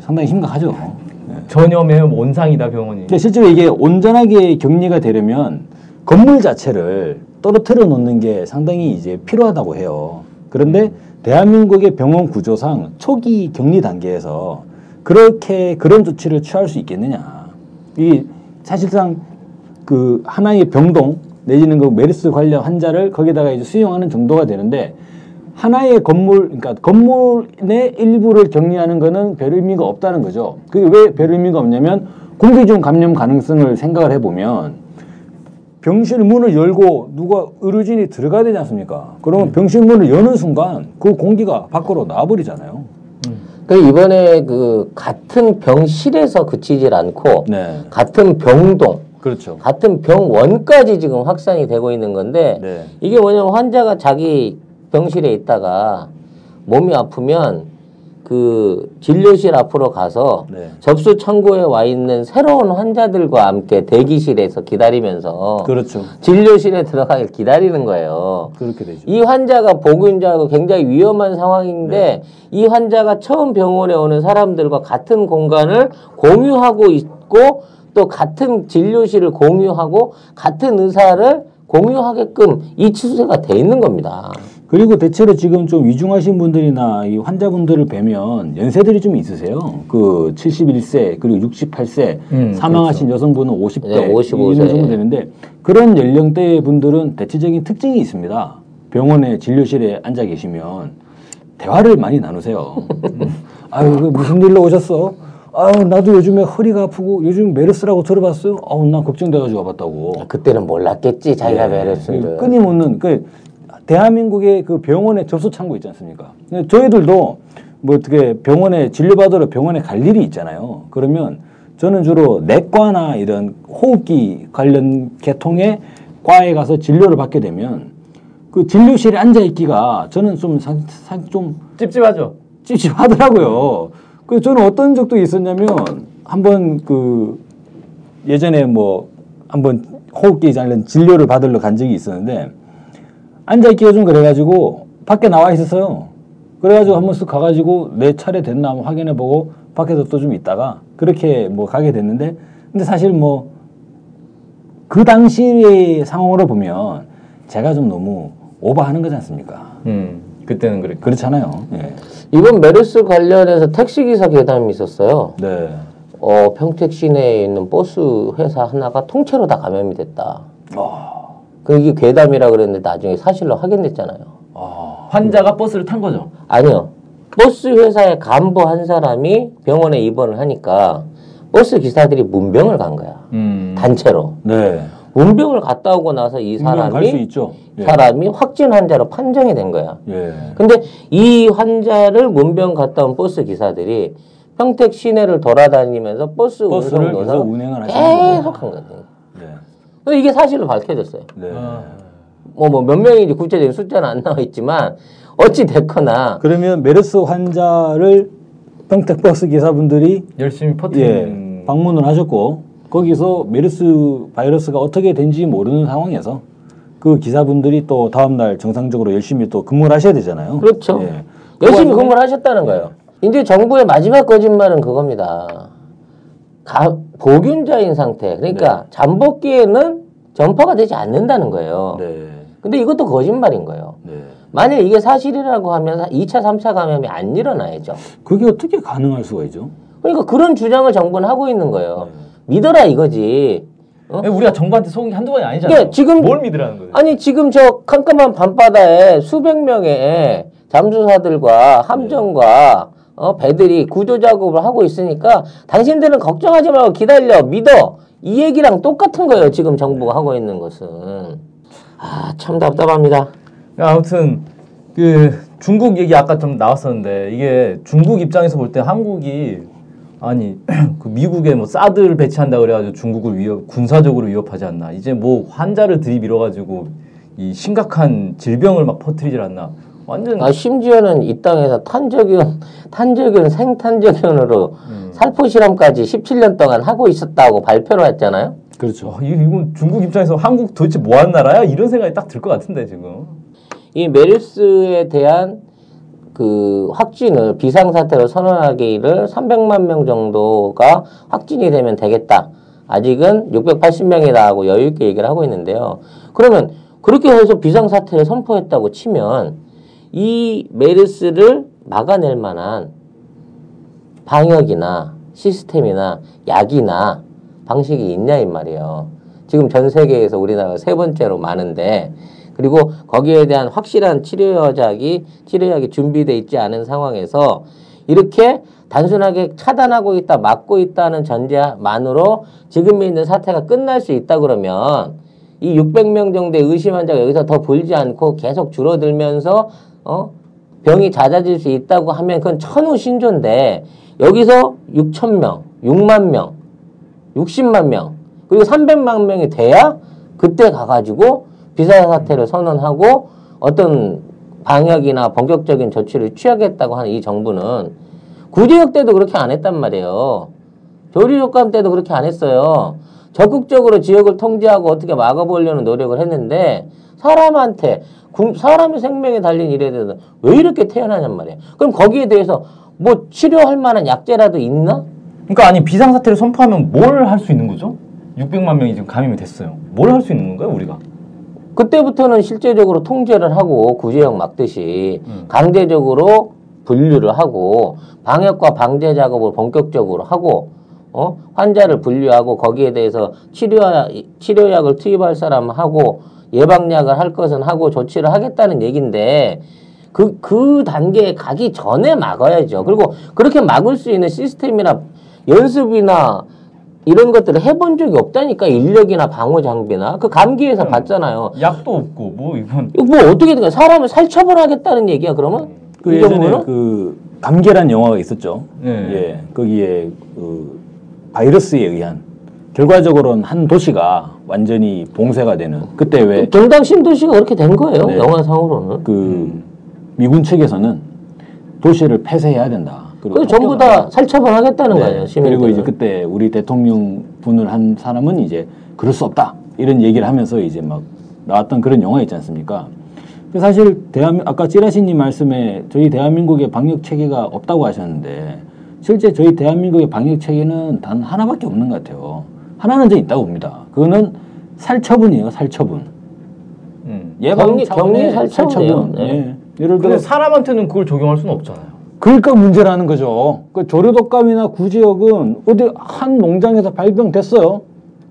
상당히 심각하죠. 전염의 온상이다 병원이. 근데 실제로 이게 온전하게 격리가 되려면 건물 자체를 떨어뜨려 놓는 게 상당히 이제 필요하다고 해요. 그런데 대한민국의 병원 구조상 초기 격리 단계에서 그렇게 그런 조치를 취할 수 있겠느냐. 이 사실상 그 하나의 병동 내지는 그 메르스 관련 환자를 거기다가 이제 수용하는 정도가 되는데 하나의 건물, 그러니까 건물 내 일부를 격리하는 거는 별 의미가 없다는 거죠. 그게 왜 별 의미가 없냐면 공기 중 감염 가능성을 생각을 해보면 병실 문을 열고 누가 의료진이 들어가야 되지 않습니까? 그러면 병실 문을 여는 순간 그 공기가 밖으로 나와버리잖아요. 그 이번에 그 같은 병실에서 그치질 않고 네. 같은 병동, 그렇죠. 같은 병원까지 지금 확산이 되고 있는 건데 네. 이게 뭐냐면 환자가 자기 병실에 있다가 몸이 아프면 그 진료실 앞으로 가서 네. 접수 창구에 와 있는 새로운 환자들과 함께 대기실에서 기다리면서 그렇죠. 진료실에 들어가길 기다리는 거예요. 그렇게 되죠. 이 환자가 알고 굉장히 위험한 상황인데 이 환자가 처음 병원에 오는 사람들과 같은 공간을 공유하고 있고 또 같은 진료실을 공유하고 같은 의사를 공유하게끔 이 추세가 돼 있는 겁니다. 그리고 대체로 지금 좀 위중하신 분들이나 이 환자분들을 뵈면 연세들이 좀 있으세요. 그 71세 그리고 68세 음, 사망하신 여성분은 50대 네, 55세. 이런 정도 되는데 그런 연령대 분들은 대체적인 특징이 있습니다. 병원에 진료실에 앉아 계시면 대화를 많이 나누세요. 음. (laughs) 아유 그 무슨 일로 오셨어? 아유 나도 요즘에 허리가 아프고 요즘 메르스라고 들어봤어요. 아우 나 걱정돼가지고 와봤다고. 그때는 몰랐겠지 자기가 네. 메르스인 줄. 끊임없는 그 대한민국의 그 병원의 접수 창구 있지 않습니까? 저희들도 뭐 어떻게 병원에 진료받으러 병원에 갈 일이 있잖아요. 그러면 저는 주로 내과나 이런 호흡기 관련 계통의 과에 가서 진료를 받게 되면 그 진료실에 앉아 있기가 저는 좀, 상, 상, 좀 찝찝하죠. 찝찝하더라고요. 그 저는 어떤 적도 있었냐면 한번 그 예전에 뭐 한번 호흡기 관련 진료를 받으러 간 적이 있었는데 앉아 있기가 좀 그래가지고 밖에 나와 있었어요. 그래가지고 한번쓱 가가지고 내 차례 됐나 한번 확인해 보고 밖에서 또 좀 있다가 그렇게 뭐 가게 됐는데 근데 사실 뭐 그 당시의 상황으로 보면 제가 좀 너무 오버하는 거지 않습니까? 음, 그때는 그랬고. 그렇잖아요. 예. 이번 메르스 관련해서 택시 기사 괴담이 있었어요. 네. 어, 평택 시내에 있는 버스 회사 하나가 통째로 다 감염이 됐다. 그 이게 괴담이라 그랬는데 나중에 사실로 확인됐잖아요. 아, 환자가 버스를 탄 거죠. 아니요. 버스 회사의 간부 한 사람이 병원에 입원을 하니까 버스 기사들이 문병을 간 거야. 음. 단체로. 네. 문병을 갔다 오고 나서 이 사람이 있죠. 예. 사람이 확진 환자로 판정이 된 거야. 예. 근데 이 환자를 문병 갔다 온 버스 기사들이 평택 시내를 돌아다니면서 버스 버스를 운송 계속 노선 운행을 하시는 계속 한 거거든 요. 네. 근데 이게 사실로 밝혀졌어요. 네. 아. 뭐뭐 몇 명인지 구체적인 숫자는 안 나와 있지만 어찌 됐거나 그러면 메르스 환자를 평택 버스 기사분들이 열심히 예, 퍼뜨리는 방문을 하셨고 거기서 메르스 바이러스가 어떻게 된지 모르는 상황에서 그 기사분들이 또 다음 날 정상적으로 열심히 또 근무를 하셔야 되잖아요. 그렇죠. 예. 열심히 근무를 하셨다는 거예요. 이제 정부의 마지막 거짓말은 그겁니다. 가, 보균자인 상태. 그러니까 잠복기에는 전파가 되지 않는다는 거예요. 네. 근데 이것도 거짓말인 거예요. 네. 만약 이게 사실이라고 하면 2차, 3차 감염이 안 일어나야죠. 그게 어떻게 가능할 수가 있죠? 그러니까 그런 주장을 정부는 하고 있는 거예요. 네. 믿어라 이거지. 어? 우리가 정부한테 속은 게 한두 번이 아니잖아요. 그러니까 지금- 뭘 믿으라는 거예요? 아니 지금 저 캄캄한 밤바다에 수백 명의 잠수사들과 함정과 어, 배들이 구조 작업을 하고 있으니까 당신들은 걱정하지 말고 기다려 믿어 이 얘기랑 똑같은 거예요 지금 정부가 하고 있는 것은. 아 참 답답합니다. 아무튼 그 중국 얘기 아까 좀 나왔었는데 이게 중국 입장에서 볼 때 한국이 아니 (clears throat) 그 미국에 뭐 사드를 배치한다 그래가지고 중국을 위협 군사적으로 위협하지 않나. 이제 뭐 환자를 들이밀어가지고 이 심각한 질병을 막 퍼뜨리질 않나 완전 아 심지어는 이 땅에서 탄저균 (laughs) 탄저균 생탄저균으로 살포 실험까지 17년 동안 하고 있었다고 발표를 했잖아요 그렇죠. 와, 이- 이건 중국 입장에서 한국 도대체 뭐한 나라야 이런 생각이 딱 들 것 같은데 지금 이 메르스에 대한 그 확진을 비상사태로 선언하기를 300만 명 정도가 확진이 되면 되겠다. 아직은 680명이다 하고 여유 있게 얘기를 하고 있는데요. 그러면 그렇게 해서 비상사태를 선포했다고 치면 이 메르스를 막아낼 만한 방역이나 시스템이나 약이나 방식이 있냐 이 말이에요. 지금 전 세계에서 우리나라가 세 번째로 많은데 그리고 거기에 대한 확실한 치료약이 치료약이 준비돼 있지 않은 상황에서 이렇게 단순하게 차단하고 있다, 막고 있다는 전제만으로 지금 있는 사태가 끝날 수 있다 그러면 이 600명 정도의 의심 환자가 여기서 더 불지 않고 계속 줄어들면서 어 병이 잦아질 수 있다고 하면 그건 천우신조인데 여기서 6천 명, 6만 명, 60만 명 그리고 300만 명이 돼야 그때 가가지고 비상사태를 선언하고 어떤 방역이나 본격적인 조치를 취하겠다고 하는 이 정부는 구제역 때도 그렇게 안 했단 말이에요. 조리효과음 때도 그렇게 안 했어요. 적극적으로 지역을 통제하고 어떻게 막아보려는 노력을 했는데 사람한테 구- 사람의 생명에 달린 일에 대해서 왜 이렇게 태어나냔 말이에요. 그럼 거기에 대해서 뭐 치료할 만한 약제라도 있나? 그러니까 아니 비상사태를 선포하면 뭘 할 수 있는 거죠? 600만 명이 지금 감염이 됐어요. 뭘 할 수 있는 건가요 우리가? 그때부터는 실제적으로 통제를 하고 구제역 막듯이 음. 강제적으로 분류를 하고 방역과 방제 작업을 본격적으로 하고 어? 환자를 분류하고 거기에 대해서 치료약, 치료약을 투입할 사람 하고 예방약을 할 것은 하고 조치를 하겠다는 얘기인데 그, 그 단계에 가기 전에 막아야죠. 그리고 그렇게 막을 수 있는 시스템이나 연습이나 이런 것들을 해본 적이 없다니까 인력이나 방호 장비나 그 감기에서 봤잖아요. 약도 없고 뭐 이건 뭐 어떻게 된 거야? 사람을 살처분하겠다는 얘기야 그러면? 그이 예전에? 그 감계란 영화가 있었죠. 네. 예, 거기에 그 바이러스에 의한 결과적으로는 한 도시가 완전히 봉쇄가 되는 그때 왜 경당 신도시가 그렇게 된 거예요 네. 영화상으로는. 그 미군 측에서는 도시를 폐쇄해야 된다. 그리고 그 전부 다 살처분하겠다는 네. 거예요 시민들. 그리고 이제 그때 우리 대통령 분을 한 사람은 이제 그럴 수 없다 이런 얘기를 하면서 이제 막 나왔던 그런 영화 있지 않습니까? 사실 대한 아까 찌라시님 말씀에 저희 대한민국의 방역 체계가 없다고 하셨는데 실제 저희 대한민국의 방역 체계는 단 하나밖에 없는 것 같아요. 하나는 저 있다고 봅니다. 그거는 살처분이에요, 살처분. 음. 예방 격리- 격리 살처분. 네. 예. 예를 근데 들어 사람한테는 그걸 적용할 수는 없잖아요. 그러니까 문제라는 거죠. 그 조류독감이나 구지역은 어디 한 농장에서 발병됐어요.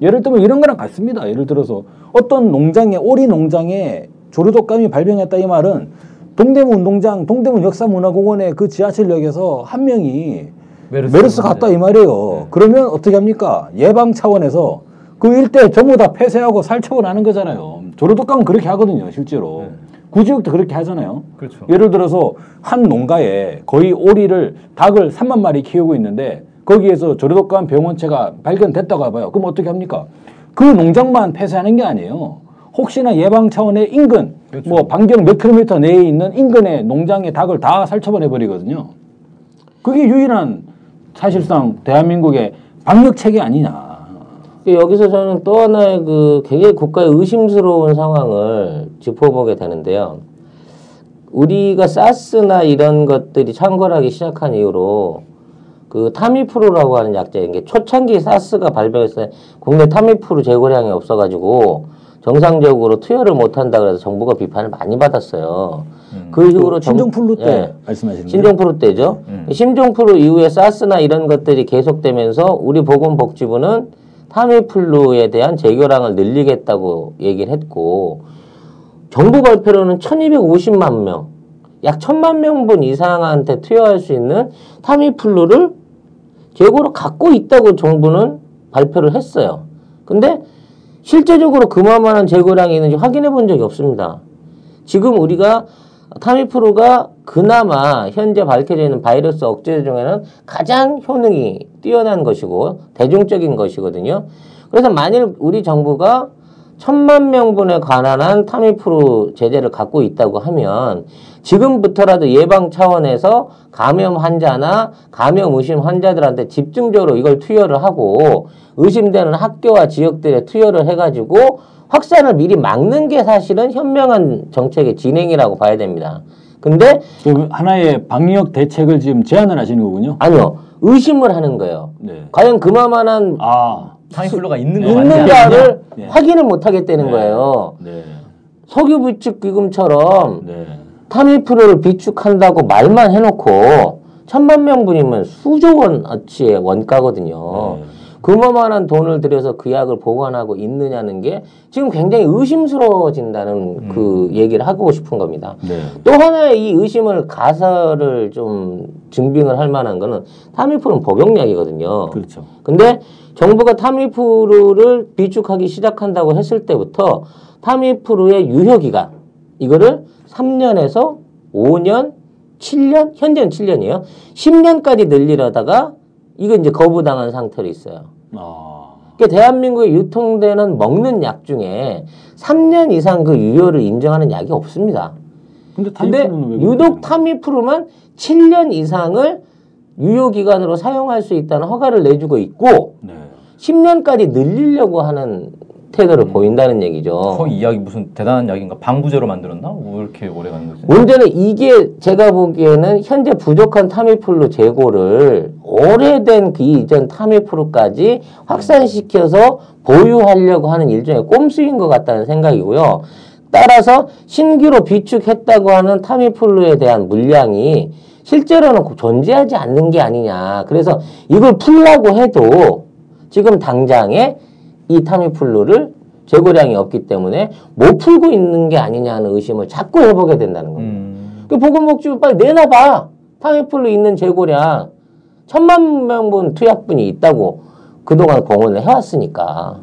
예를 들면 이런 거랑 같습니다. 예를 들어서 어떤 농장에 오리 농장에 조류독감이 발병했다 이 말은 동대문 운동장, 동대문 역사문화공원의 그 지하철역에서 한 명이 메르스, 메르스 갔다 이 말이에요. 그러면 어떻게 합니까? 예방 차원에서 그 일대 전부 다 폐쇄하고 살처분 하는 거잖아요. 조류독감은 그렇게 하거든요, 실제로. 네. 구지역도 그렇게 하잖아요. 그렇죠. 예를 들어서 한 농가에 거의 오리를 닭을 3만 마리 키우고 있는데 거기에서 조류독감 병원체가 발견됐다고 해봐요. 그럼 어떻게 합니까? 그 농장만 폐쇄하는 게 아니에요. 혹시나 예방 차원의 인근, 그렇죠. 뭐 반경 몇 킬로미터 내에 있는 인근의 농장의 닭을 다 살처분해 버리거든요. 그게 유일한 사실상 대한민국의 방역 체계 아니냐. 여기서 저는 또 하나의 그 굉장히 국가의 의심스러운 상황을 짚어보게 되는데요. 우리가 사스나 이런 것들이 창궐하기 시작한 이후로 그 타미프루라고 하는 약제, 이게 초창기 사스가 발병했을 때 국내 타미프루 재고량이 없어가지고 정상적으로 투여를 못한다 그래서 정부가 비판을 많이 받았어요. 그 이후로 정- 신종플루 때 예. 말씀하시는? 신종프루 때죠. 음. 신종프루 이후에 사스나 이런 것들이 계속되면서 우리 보건복지부는 타미플루에 대한 재교량을 늘리겠다고 얘기를 했고 정부 발표로는 1250만 명, 약 1000만 명분 이상한테 투여할 수 있는 타미플루를 재고로 갖고 있다고 정부는 발표를 했어요. 근데 실제적으로 그만한 재고량이 있는지 확인해 본 적이 없습니다. 지금 우리가 타미프루가 그나마 현재 밝혀져 있는 바이러스 억제 중에는 가장 효능이 뛰어난 것이고 대중적인 것이거든요. 그래서 만일 우리 정부가 천만 명분에 관한 한 타미프루 제재를 갖고 있다고 하면 지금부터라도 예방 차원에서 감염 환자나 감염 의심 환자들한테 집중적으로 이걸 투여를 하고 의심되는 학교와 지역들에 투여를 해가지고 확산을 미리 막는 게 사실은 현명한 정책의 진행이라고 봐야 됩니다. 근데 그 하나의 방역 대책을 지금 제안을 하시는 거군요. 아니요 의심을 하는 거예요. 네. 과연 그만한 아, 타미플루가 있는 거? 있는가를 네. 확인을 못 하겠다는 네. 거예요. 네. 석유 비축 기금처럼 네. 타미프루를 비축한다고 말만 해놓고 천만 명분이면 수조 원어치의 원가거든요. 네. 그만한 돈을 들여서 그 약을 보관하고 있느냐는 게 지금 굉장히 의심스러워진다는 그 얘기를 하고 싶은 겁니다. 네. 또 하나의 이 의심을 가설을 좀 증빙을 할 만한 거는 타미프루는 복용약이거든요. 그렇죠. 근데 정부가 타미프루를 비축하기 시작한다고 했을 때부터 타미프루의 유효 기간 이거를 3년에서 5년, 7년, 현재는 7년이에요. 10년까지 늘리려다가 이거 이제 거부당한 상태로 있어요. 아, 그러니까 대한민국에 유통되는 먹는 약 중에 3년 이상 그 유효를 인정하는 약이 없습니다. 근데 근데 유독? 타미프루만 7년 이상을 유효 기간으로 사용할 수 있다는 허가를 내주고 있고 네. 10년까지 늘리려고 하는 태도를 보인다는 얘기죠. 거의 이 약이 무슨 대단한 약인가? 방부제로 만들었나? 왜 이렇게 오래 가는 거지? 문제는 이게 제가 보기에는 현재 부족한 타미플루 재고를 오래된 그 이전 타미플루까지 확산시켜서 보유하려고 하는 일종의 꼼수인 것 같다는 생각이고요. 따라서 신규로 비축했다고 하는 타미플루에 대한 물량이 실제로는 존재하지 않는 게 아니냐. 그래서 이걸 풀라고 해도 지금 당장에 이 타미플루를 재고량이 없기 때문에 못 풀고 있는 게 아니냐는 의심을 자꾸 해보게 된다는 겁니다. 음. 그 보건복지부 빨리 내놔봐. 타미플루 있는 재고량 천만 명분 투약분이 있다고 그동안 공언을 해왔으니까.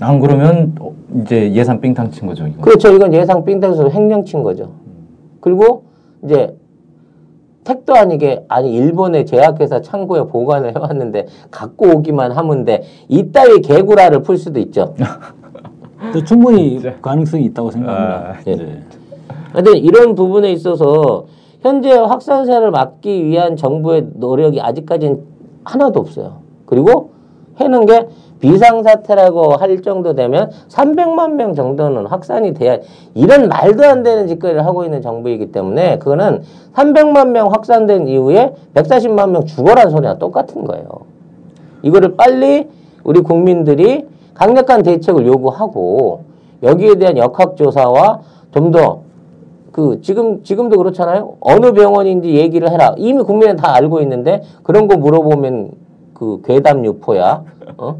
안 그러면 어, 이제 예산 삥탕 친 거죠. 이거. 그렇죠. 이건 예상 삥땅에서 횡령 친 거죠. 그리고 이제 택도 아니게 아니 일본의 제약회사 창고에 보관을 해왔는데 갖고 오기만 하면 돼. 이따위 개구라를 풀 수도 있죠. 근데 충분히 (laughs) 진짜. 가능성이 있다고 생각합니다. 아, 예. 네. 하여튼 이런 부분에 있어서 현재 확산세를 막기 위한 정부의 노력이 아직까지는 하나도 없어요. 그리고 해는 게 비상사태라고 할 정도 되면 300만 명 정도는 확산이 돼야 이런 말도 안 되는 짓거리를 하고 있는 정부이기 때문에 그거는 300만 명 확산된 이후에 140만 명 죽어란 소리랑 똑같은 거예요. 이거를 빨리 우리 국민들이 강력한 대책을 요구하고 여기에 대한 역학조사와 좀 더 그 지금 지금도 그렇잖아요. 어느 병원인지 얘기를 해라. 이미 국민은 다 알고 있는데 그런 거 물어보면 그 괴담 유포야. 어?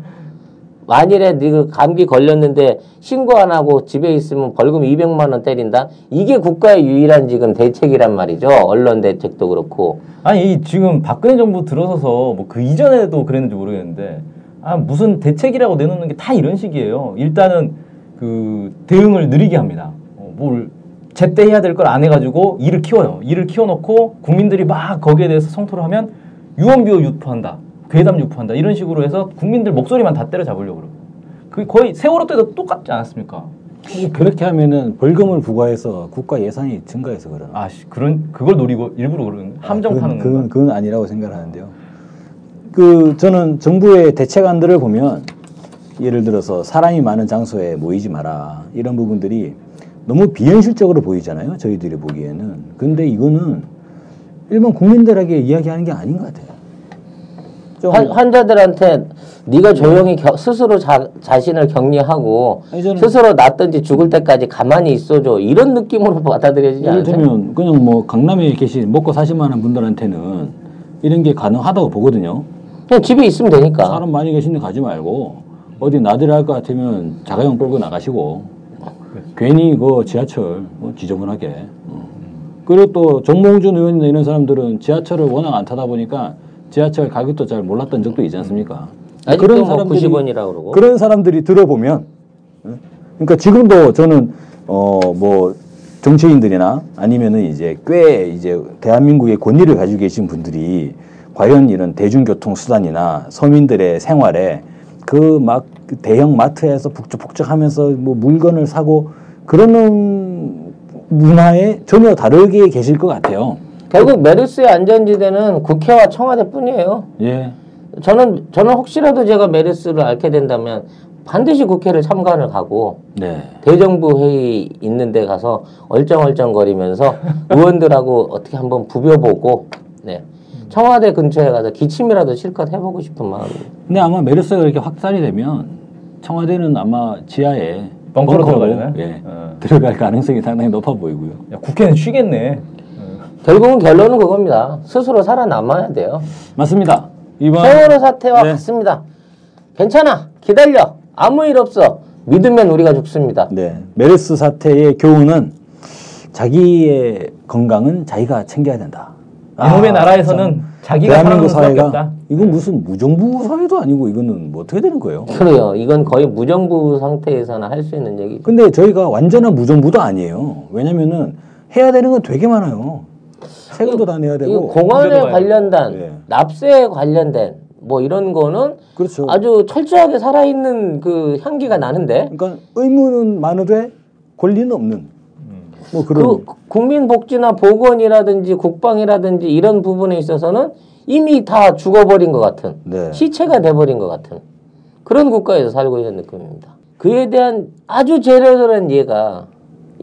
만일에 네가 감기 걸렸는데 신고 안 하고 집에 있으면 벌금 200만 원 때린다. 이게 국가의 유일한 지금 대책이란 말이죠. 언론 대책도 그렇고. 아니 이 지금 박근혜 정부 들어서서 뭐 그 이전에도 그랬는지 모르겠는데 아, 무슨 대책이라고 내놓는 게 다 이런 식이에요. 일단은 그 대응을 느리게 합니다. 어, 뭘 제때 해야 될 걸 안 해가지고 일을 키워요. 일을 키워놓고 국민들이 막 거기에 대해서 성토를 하면 유언비어 유포한다. 괴담 유포한다. 이런 식으로 해서 국민들 목소리만 다 때려잡으려고 그러고. 그 거의 세월호 때도 똑같지 않았습니까? 그렇게 하면은 벌금을 부과해서 국가 예산이 증가해서 그러나. 아, 씨, 그런 그걸 노리고 일부러 그런 함정 파는 그건, 건가? 그건, 그건 아니라고 생각하는데요. 그 저는 정부의 대책안들을 보면 예를 들어서 사람이 많은 장소에 모이지 마라 이런 부분들이 너무 비현실적으로 보이잖아요. 저희들이 보기에는. 근데 이거는 일반 국민들에게 이야기하는 게 아닌 것 같아요. 좀 환, 환자들한테 네가 조용히 겨- 스스로 자, 자신을 격리하고 스스로 낫든지 죽을 때까지 가만히 있어줘 이런 느낌으로 (laughs) 받아들여지지 않아요? 이를테면 그냥 뭐 강남에 계신 먹고 사실 만한 분들한테는 이런 게 가능하다고 보거든요. 그냥 집에 있으면 되니까. 사람 많이 계신데 가지 말고 어디 나들이 할 것 같으면 자가용 끌고 나가시고 괜히 그 지하철 뭐 지저분하게 어. 그리고 또 정몽준 의원이나 이런 사람들은 지하철을 워낙 안 타다 보니까 지하철 가격도 잘 몰랐던 적도 있지 않습니까? 아직도 뭐 90원이라고 그러고. 그런 사람들이 들어보면 예? 그러니까 지금도 저는 어 뭐 정치인들이나 아니면은 이제 꽤 이제 대한민국의 권위를 가지고 계신 분들이 과연 이런 대중교통 수단이나 서민들의 생활에 그 막 대형 마트에서 북적북적하면서 뭐 물건을 사고 그러는 문화에 전혀 다르게 계실 것 같아요. 결국 메르스의 안전지대는 국회와 청와대뿐이에요. 예. 저는 저는 혹시라도 제가 메르스를 앓게 된다면 반드시 국회를 참관을 가고 네. 대정부 회의 있는데 가서 얼쩡얼쩡거리면서 (laughs) 의원들하고 어떻게 한번 부벼보고 네. 청와대 근처에 가서 기침이라도 실컷 해보고 싶은 마음이에요. 근데 아마 메르스가 이렇게 확산이 되면 청와대는 아마 지하에 벙커로 벙커로, 들어가려나? 예, 어. 들어갈 가능성이 상당히 높아 보이고요. 야, 국회는 쉬겠네. 결국은 결론은 그겁니다. 스스로 살아남아야 돼요. 맞습니다. 이번 세월호 사태와 네. 같습니다. 괜찮아. 기다려. 아무 일 없어. 믿으면 우리가 죽습니다. 네, 메르스 사태의 교훈은 자기의 건강은 자기가 챙겨야 된다. 이놈의 아, 나라에서는 참. 자기가 대한민국 사회가. 이건 무슨 무정부 사회도 아니고 이거는 뭐 어떻게 되는 거예요? 그래요. 이건 거의 무정부 상태에서는 할 수 있는 얘기죠. 근데 저희가 완전한 무정부도 아니에요. 왜냐면은 해야 되는 건 되게 많아요. 세금도 다 내야 이 되고. 공안에 관련된 예. 납세에 관련된 뭐 이런 거는 그렇죠. 아주 철저하게 살아있는 그 향기가 나는데 그러니까 의무는 많으되 권리는 없는 뭐 그런 그 국민복지나 보건이라든지 국방이라든지 이런 부분에 있어서는 이미 다 죽어버린 것 같은 네. 시체가 돼버린 것 같은 그런 국가에서 살고 있는 느낌입니다. 그에 대한 아주 제대로된 예가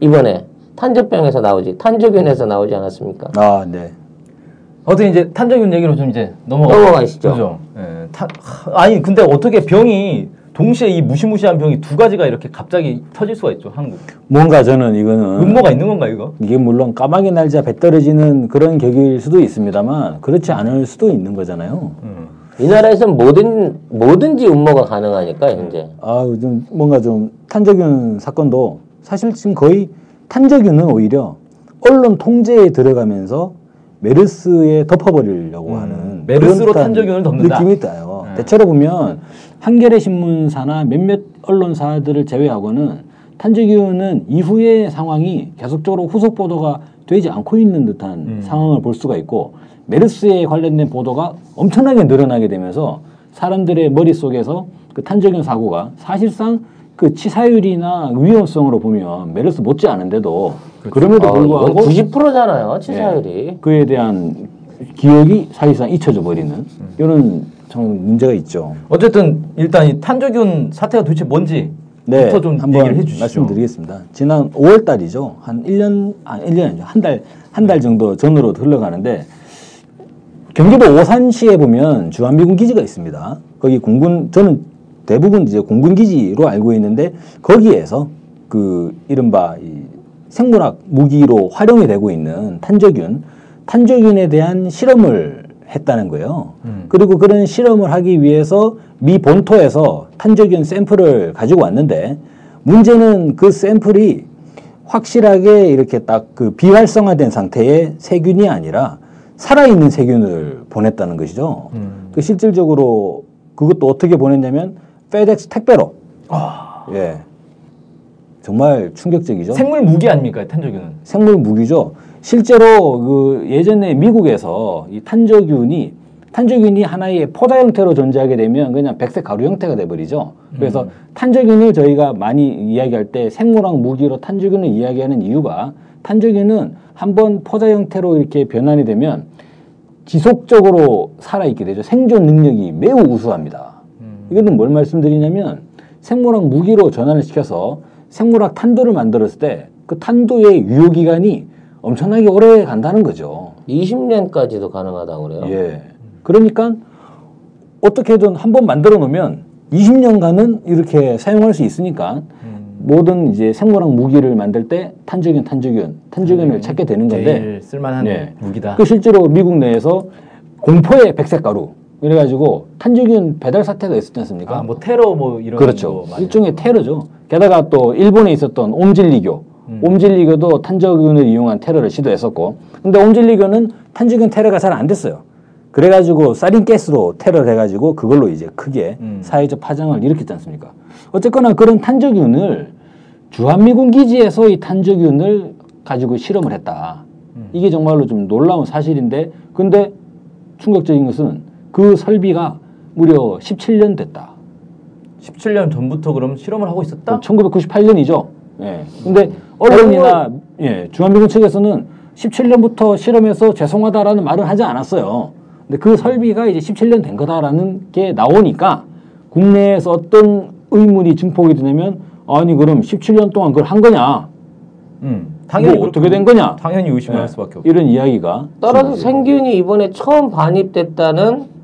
이번에 탄저병에서 나오지 탄저균에서 나오지 않았습니까? 아, 네. 어떻게 이제 탄저균 얘기로 좀 이제 넘어가. 넘어가시죠. 그죠? 예, 타, 하, 아니 근데 어떻게 병이 동시에 이 무시무시한 병이 두 가지가 이렇게 갑자기 터질 수가 있죠 한국. 뭔가 저는 이거는 음모가 있는 건가 이거? 이게 물론 까마귀 날자 배 떨어지는 그런 격일 수도 있습니다만 그렇지 않을 수도 있는 거잖아요. 음. 이 나라에서는 뭐든 뭐든지 음모가 가능하니까 현재 아, 좀 뭔가 좀 탄저균 사건도 사실 지금 거의 탄저균은 오히려 언론 통제에 들어가면서 메르스에 덮어버리려고 음, 하는 메르스로 탄저균을 덮는다. 느낌이 있다요. 네. 대체로 보면 한겨레 신문사나 몇몇 언론사들을 제외하고는 탄저균은 이후의 상황이 계속적으로 후속 보도가 되지 않고 있는 듯한 음. 상황을 볼 수가 있고 메르스에 관련된 보도가 엄청나게 늘어나게 되면서 사람들의 머릿속에서 그 탄저균 사고가 사실상 그 치사율이나 위험성으로 보면 메르스 못지 않은데도 그럼에도 어, 불구하고 이건 90%잖아요 치사율이 그에 대한 기억이 사실상 잊혀져 버리는 이런 참 문제가 있죠. 어쨌든 일단 이 탄저균 사태가 도대체 뭔지 네, 부터 좀 한번 얘기를 해주시죠. 말씀드리겠습니다. 지난 5월 달이죠. 한 1년, 아, 1년 아니죠. 한 달, 한 달 정도 전으로 흘러가는데, 경기도 오산시에 보면 주한미군 기지가 있습니다. 거기 공군, 저는 대부분 이제 공군 기지로 알고 있는데, 거기에서 그 이른바 이 생물학 무기로 활용이 되고 있는 탄저균, 탄저균에 대한 실험을 했다는 거예요. 음. 그리고 그런 실험을 하기 위해서 미 본토에서 탄저균 샘플을 가지고 왔는데 문제는 그 샘플이 확실하게 이렇게 딱 그 비활성화된 상태의 세균이 아니라 살아있는 세균을 보냈다는 것이죠. 음. 그 실질적으로 그것도 어떻게 보냈냐면 페덱스 택배로. 예. 정말 충격적이죠. 생물 무기 아닙니까 탄저균은? 생물 무기죠. 실제로 그 예전에 미국에서 이 탄저균이 탄저균이 하나의 포다 형태로 존재하게 되면 그냥 백색 가루 형태가 돼버리죠. 그래서 탄저균을 저희가 많이 이야기할 때 생물학 무기로 탄저균을 이야기하는 이유가 탄저균은 한번 포다 형태로 이렇게 변환이 되면 지속적으로 살아있게 되죠. 생존 능력이 매우 우수합니다. 이거는 뭘 말씀드리냐면 생물학 무기로 전환을 시켜서 생물학 탄도를 만들었을 때 그 탄도의 유효 기간이 엄청나게 오래 간다는 거죠. 20년까지도 가능하다고 그래요. 예. 그러니까 어떻게든 한 번 만들어 놓으면 20년간은 이렇게 사용할 수 있으니까 모든 이제 생물학 무기를 만들 때 탄저균, 탄저균, 탄저균을 찾게 되는 건데 제일 쓸만한 예. 무기다. 그 실제로 미국 내에서 공포의 백색 가루 이래가지고 탄저균 배달 사태가 있었지 않습니까? 아, 뭐 테러 뭐 이런 그렇죠. 일종의 테러죠. 게다가 또 일본에 있었던 옴질리교, 음. 옴질리교도 탄저균을 이용한 테러를 시도했었고, 근데 옴질리교는 탄저균 테러가 잘 안 됐어요. 그래가지고 사린 가스로 테러를 해가지고 그걸로 이제 크게 음. 사회적 파장을 일으켰지 않습니까? 어쨌거나 그런 탄저균을 주한미군 기지에서 이 탄저균을 가지고 실험을 했다. 음. 이게 정말로 좀 놀라운 사실인데, 근데 충격적인 것은 그 설비가 무려 17년 됐다. 17년 전부터 그럼 실험을 하고 있었다? 1998년이죠. 예. 근데 언론이나 예, 주한미군 측에서는 17년부터 실험해서 죄송하다라는 말은 하지 않았어요. 근데 그 설비가 이제 17년 된 거다라는 게 나오니까 국내에서 어떤 의문이 증폭이 되냐면 아니 그럼 17년 동안 그걸 한 거냐? 음. 당연히 뭐 어떻게 된 거냐? 당연히 의심을 예, 할 수밖에 없죠. 이런 이야기가 따라서 생균이 이번에 처음 반입됐다는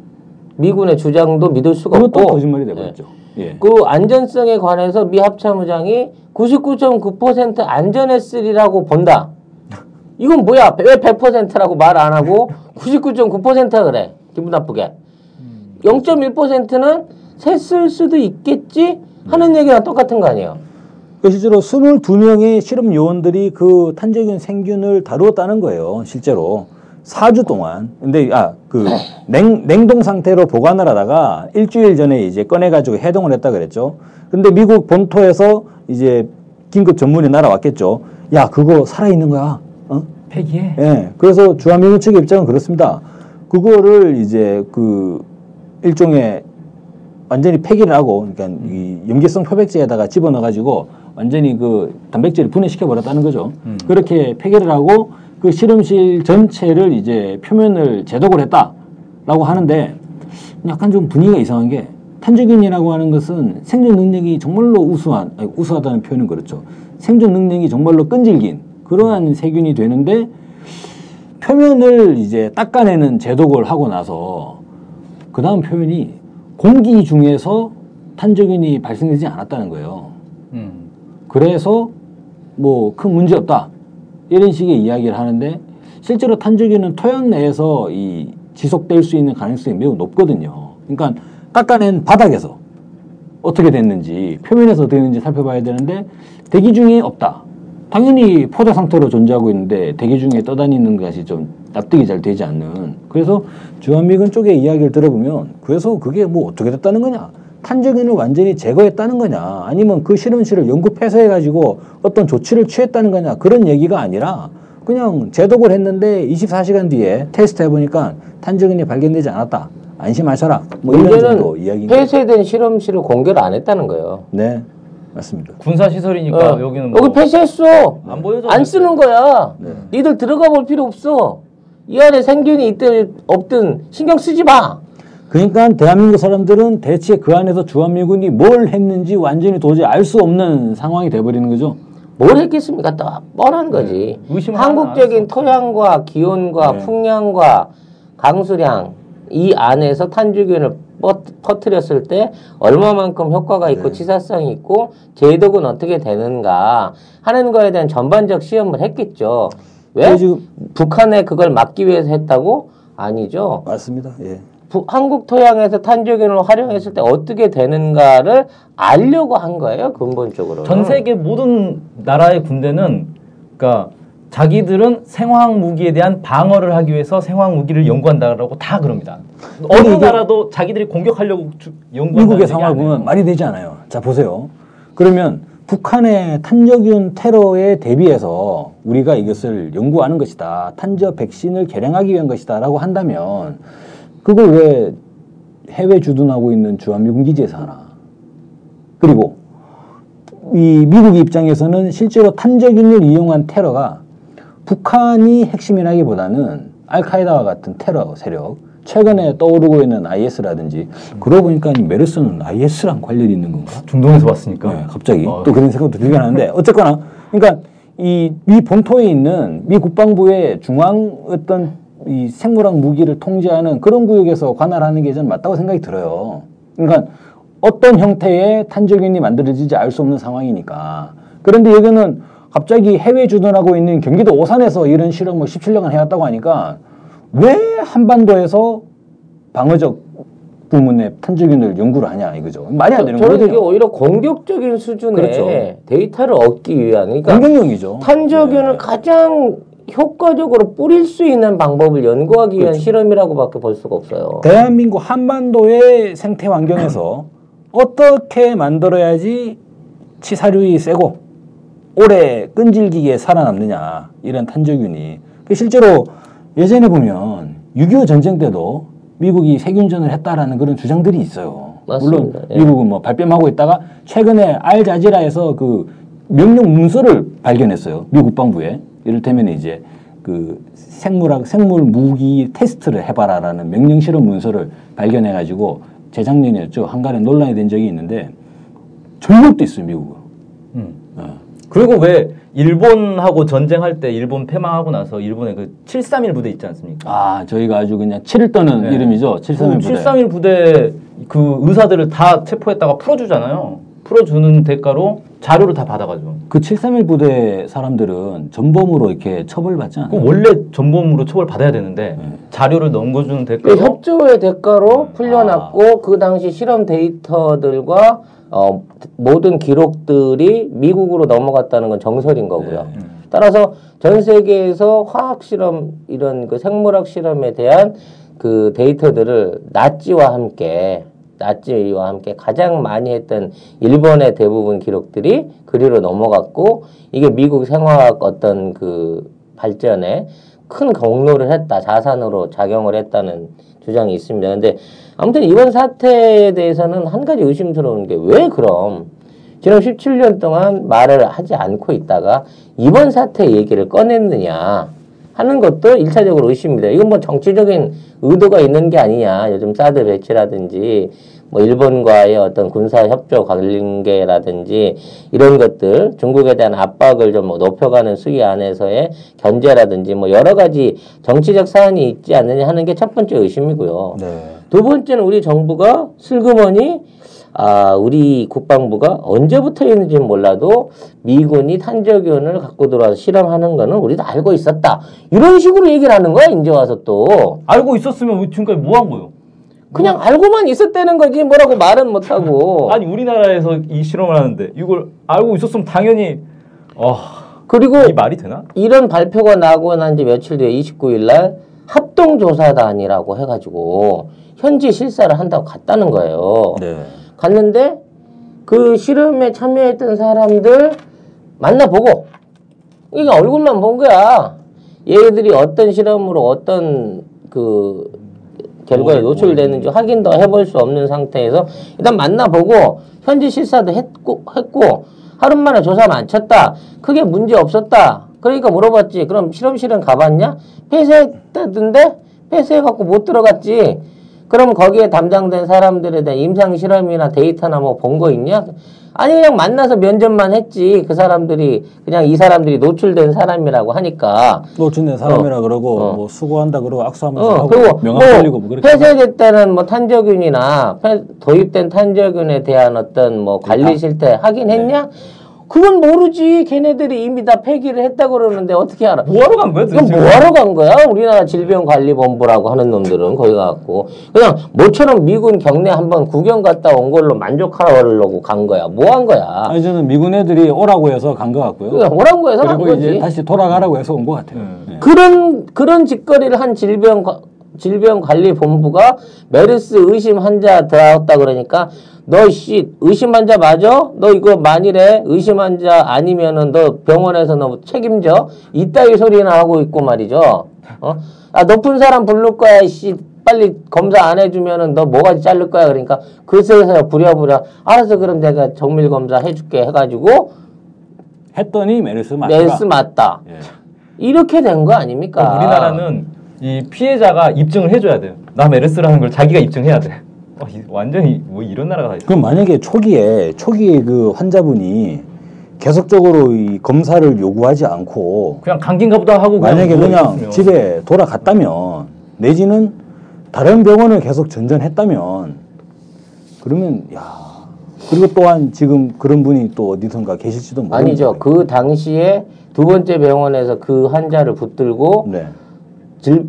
미군의 주장도 믿을 수가 그것도 없고 거짓말이 돼버렸죠. 예. 그 안전성에 관해서 미 합참의장이 99.9% 안전했으리라고 본다. 이건 뭐야? 왜 100%라고 말 안 하고 99.9%가 그래? 기분 나쁘게. 0.1%는 샜을 수도 있겠지? 하는 얘기랑 똑같은 거 아니에요? 그 실제로 22명의 실험 요원들이 그 탄저균 생균을 다루었다는 거예요. 실제로. 4주 동안. 근데, 아, 그, 냉, 냉동 상태로 보관을 하다가 일주일 전에 이제 꺼내가지고 해동을 했다 그랬죠. 근데 미국 본토에서 이제 긴급 전문이 날아왔겠죠. 야, 그거 살아있는 거야. 어? 폐기해. 예. 그래서 주한미군 측의 입장은 그렇습니다. 그거를 이제 그 일종의 완전히 폐기를 하고, 그러니까 이 염기성 표백제에다가 집어넣어가지고 완전히 그 단백질을 분해시켜 버렸다는 거죠. 음. 그렇게 폐기를 하고 그 실험실 전체를 이제 표면을 제독을 했다라고 하는데 약간 좀 분위기가 이상한 게 탄저균이라고 하는 것은 생존 능력이 정말로 우수한, 아니, 우수하다는 표현은 그렇죠. 생존 능력이 정말로 끈질긴 그러한 세균이 되는데 표면을 이제 닦아내는 제독을 하고 나서 그 다음 표현이 공기 중에서 탄저균이 발생되지 않았다는 거예요. 음. 그래서 뭐 큰 문제 없다 이런 식의 이야기를 하는데 실제로 탄저균은 토양 내에서 이 지속될 수 있는 가능성이 매우 높거든요. 그러니까 깎아낸 바닥에서 어떻게 됐는지 표면에서 됐는지 살펴봐야 되는데 대기 중에 없다. 당연히 포자 상태로 존재하고 있는데 대기 중에 떠다니는 것이 좀 납득이 잘 되지 않는. 그래서 주한미군 쪽의 이야기를 들어보면 그래서 그게 뭐 어떻게 됐다는 거냐? 탄저균을 완전히 제거했다는 거냐? 아니면 그 실험실을 연구 폐쇄해가지고 어떤 조치를 취했다는 거냐? 그런 얘기가 아니라 그냥 제독을 했는데 24시간 뒤에 테스트 해보니까 탄저균이 발견되지 않았다. 안심하셔라. 뭐 이런 정도 문제는 이야기인데. 폐쇄된 실험실을 공개를 안 했다는 거예요. 네, 맞습니다. 군사 시설이니까 어. 여기는 뭐 여기 폐쇄했어. 안 보여줘. 안 쓰는 거야. 네. 니들 들어가 볼 필요 없어. 이 안에 생균이 있든 없든 신경 쓰지 마. 그러니까 대한민국 사람들은 대체 그 안에서 주한미군이 뭘 했는지 완전히 도저히 알 수 없는 상황이 돼버리는 거죠. 뭘 했겠습니까? 또 뻔한 거지. 네. 한국적인. 토양과 기온과 네. 풍량과 강수량 이 안에서 탄주균을 뻗- 퍼뜨렸을 때 얼마만큼 효과가 있고 네. 치사성이 있고 제독은 어떻게 되는가 하는 거에 대한 전반적 시험을 했겠죠. 왜? 북한에 그걸 막기 위해서 했다고? 아니죠. 맞습니다. 예. 부- 한국 토양에서 탄저균을 활용했을 때 어떻게 되는가를 알려고 한 거예요, 근본적으로. 전 세계 모든 나라의 군대는 그러니까 자기들은 생화학 무기에 대한 방어를 하기 위해서 생화학 무기를 연구한다라고 다 그럽니다. 어느 나라도 자기들이 공격하려고 주- 연구한다는 미국의. 보면 말이 되지 않아요. 자 보세요. 그러면 북한의 탄저균 테러에 대비해서 우리가 이것을 연구하는 것이다. 탄저 백신을 개량하기 위한 것이다라고 한다면 그걸 왜 해외 주둔하고 있는 주한미군 기지에서 하나? 그리고 이 미국 입장에서는 실제로 탄저균을 이용한 테러가 북한이 핵심이라기보다는 알카에다와 같은 테러 세력 최근에 떠오르고 있는 IS라든지 그러고 보니까 이 메르스는 IS랑 관련이 있는 건가? 중동에서 봤으니까. 네, 갑자기 어. 또 그런 생각도 들긴 하는데 어쨌거나 그러니까 이 미 본토에 있는 미 국방부의 중앙 어떤 이 생물학 무기를 통제하는 그런 구역에서 관할하는 게 저는 맞다고 생각이 들어요. 그러니까 어떤 형태의 탄저균이 만들어질지 알 수 없는 상황이니까. 그런데 여기는 갑자기 해외 주둔하고 있는 경기도 오산에서 이런 실험을 17년간 해왔다고 하니까 왜 한반도에서 방어적 부문의 탄저균을 연구를 하냐 이거죠. 말이 안 되는 저는 이게 거거든요. 오히려 공격적인 수준의 그렇죠. 데이터를 얻기 위한 그러니까 공격용이죠. 탄저균을 네. 가장 효과적으로 뿌릴 수 있는 방법을 연구하기 위한 그렇죠. 실험이라고밖에 볼 수가 없어요. 대한민국 한반도의 생태 환경에서 어떻게 만들어야지 치사율이 세고 오래 끈질기게 살아남느냐 이런 탄저균이 그 실제로 예전에 보면 6.25 전쟁 때도 미국이 세균전을 했다라는 그런 주장들이 있어요. 맞습니다. 물론 예. 미국은 뭐 발뺌하고 있다가 최근에 알자지라에서 그 명령 문서를 발견했어요. 미국 국방부에 이를테면 이제 그 생물학 생물 무기 테스트를 해봐라라는 명령 실험 문서를 발견해가지고 재작년이었죠. 한간에 논란이 된 적이 있는데 전력도 있어요 미국은. 음. 어. 그리고 왜 일본하고 전쟁할 때 일본 패망하고 나서 일본의 그 731 부대 있지 않습니까? 아 저희가 아주 그냥 치를 떠는 네. 이름이죠. 731 부대. 731 부대 그 의사들을 다 체포했다가 풀어주잖아요. 풀어주는 대가로 자료를 다 받아가지고. 그 731 부대 사람들은 전범으로 이렇게 처벌받지 않아요. 그 원래 전범으로 처벌 받아야 되는데 네. 자료를 넘겨주는 그 대가로 협조의 대가로 풀려났고 그 당시 실험 데이터들과 어, 모든 기록들이 미국으로 넘어갔다는 건 정설인 거고요. 네. 따라서 전 세계에서 화학 실험 이런 그 생물학 실험에 대한 그 데이터들을 나치와 함께 나치와 함께 가장 많이 했던 일본의 대부분 기록들이 그리로 넘어갔고 이게 미국 생화학 어떤 그 발전에 큰 공로를 했다 자산으로 작용을 했다는 주장이 있습니다. 근데 아무튼 이번 사태에 대해서는 한 가지 의심스러운 게 왜 그럼 지난 17년 동안 말을 하지 않고 있다가 이번 사태 얘기를 꺼냈느냐 하는 것도 일차적으로 의심입니다. 이건 뭐 정치적인 의도가 있는 게 아니냐. 요즘 사드 배치라든지 뭐 일본과의 어떤 군사 협조 관계라든지 이런 것들 중국에 대한 압박을 좀 높여가는 수위 안에서의 견제라든지 뭐 여러 가지 정치적 사안이 있지 않느냐 하는 게 첫 번째 의심이고요. 네. 두 번째는 우리 정부가 슬그머니 아, 우리 국방부가 언제부터였는지는 몰라도 미군이 탄저균을 갖고 들어와서 실험하는 거는 우리도 알고 있었다. 이런 식으로 얘기를 하는 거야, 이제 와서 또. 알고 있었으면 왜 지금까지 뭐 한 거예요? 그냥 알고만 있었다는 거지, 뭐라고 말은 못하고. (laughs) 아니 우리나라에서 이 실험을 하는데 이걸 알고 있었으면 당연히 어, 그리고 이 말이 되나? 이런 발표가 나고 난 지 며칠 뒤에 29일 날 합동조사단이라고 해가지고 현지 실사를 한다고 갔다는 거예요. 네. 갔는데 그 실험에 참여했던 사람들 만나보고 이게 얼굴만 본 거야. 얘들이 어떤 실험으로 어떤 그 결과에 뭐, 노출되는지 확인도 해볼 수 없는 상태에서 일단 만나보고 현지 실사도 했고, 했고 하루 만에 조사 마쳤다. 크게 문제 없었다. 그러니까 물어봤지. 그럼 실험실은 가봤냐? 폐쇄했다던데? 폐쇄해갖고 못 들어갔지. 그럼 거기에 담당된 사람들에 대한 임상 실험이나 데이터나 뭐 본 거 있냐? 아니 그냥 만나서 면접만 했지. 그 사람들이 그냥 이 사람들이 노출된 사람이라고 하니까. 노출된 사람이라 그러고 어. 뭐 수고한다 그러고 악수하면서 어, 하고 그리고 명함 뭐 돌리고 뭐 그렇게 폐쇄됐다는 뭐 탄저균이나 폐- 도입된 탄저균에 대한 어떤 뭐 관리 데이터? 실태 확인했냐? 그건 모르지. 걔네들이 이미 다 폐기를 했다 그러는데 어떻게 알아? 뭐하러 간 거야 그럼 도대체? 뭐하러 간 거야? 우리나라 질병관리본부라고 하는 놈들은 거기 가갖고 그냥 모처럼 미군 경내 한번 구경 갔다 온 걸로 만족하려고 간 거야. 뭐 한 거야? 아니 저는 미군 애들이 오라고 해서 간것 같고요. 그냥 오란 거에서 간 그리고 거지. 이제 다시 돌아가라고 해서 온 것 같아요. 음. 네. 그런 그런 짓거리를 한 질병 질병관리본부가 메르스 의심 환자 들어왔다 그러니까 너 씨 의심 환자 맞아? 너 이거 만일에 의심 환자 아니면은 너 병원에서 너 책임져? 이따위 소리나 하고 있고 말이죠. 어? 아 높은 사람 부를 거야 씨 빨리 검사 안 해주면은 너 뭐가지 자를 거야 그러니까 그새서 부랴부랴 알아서 그럼 내가 정밀 검사 해줄게 해가지고 했더니 메르스 맞다. 메르스 맞다 예. 이렇게 된 거 아닙니까? 우리나라는 이 피해자가 입증을 해줘야 돼요. 나 메르스라는 걸 자기가 입증해야 돼. 어, 이- 완전히 뭐 이런 나라가 다 있어. 그럼 만약에 초기에 초기에 그 환자분이 계속적으로 이 검사를 요구하지 않고 그냥 감기인가 보다 하고 그냥 만약에 누워 그냥 있었으면. 집에 돌아갔다면 내지는 다른 병원을 계속 전전했다면 그러면 야 그리고 또한 지금 그런 분이 또 어디선가 계실지도 모르는 아니죠. 거예요. 그 당시에 두 번째 병원에서 그 환자를 붙들고 네. 질,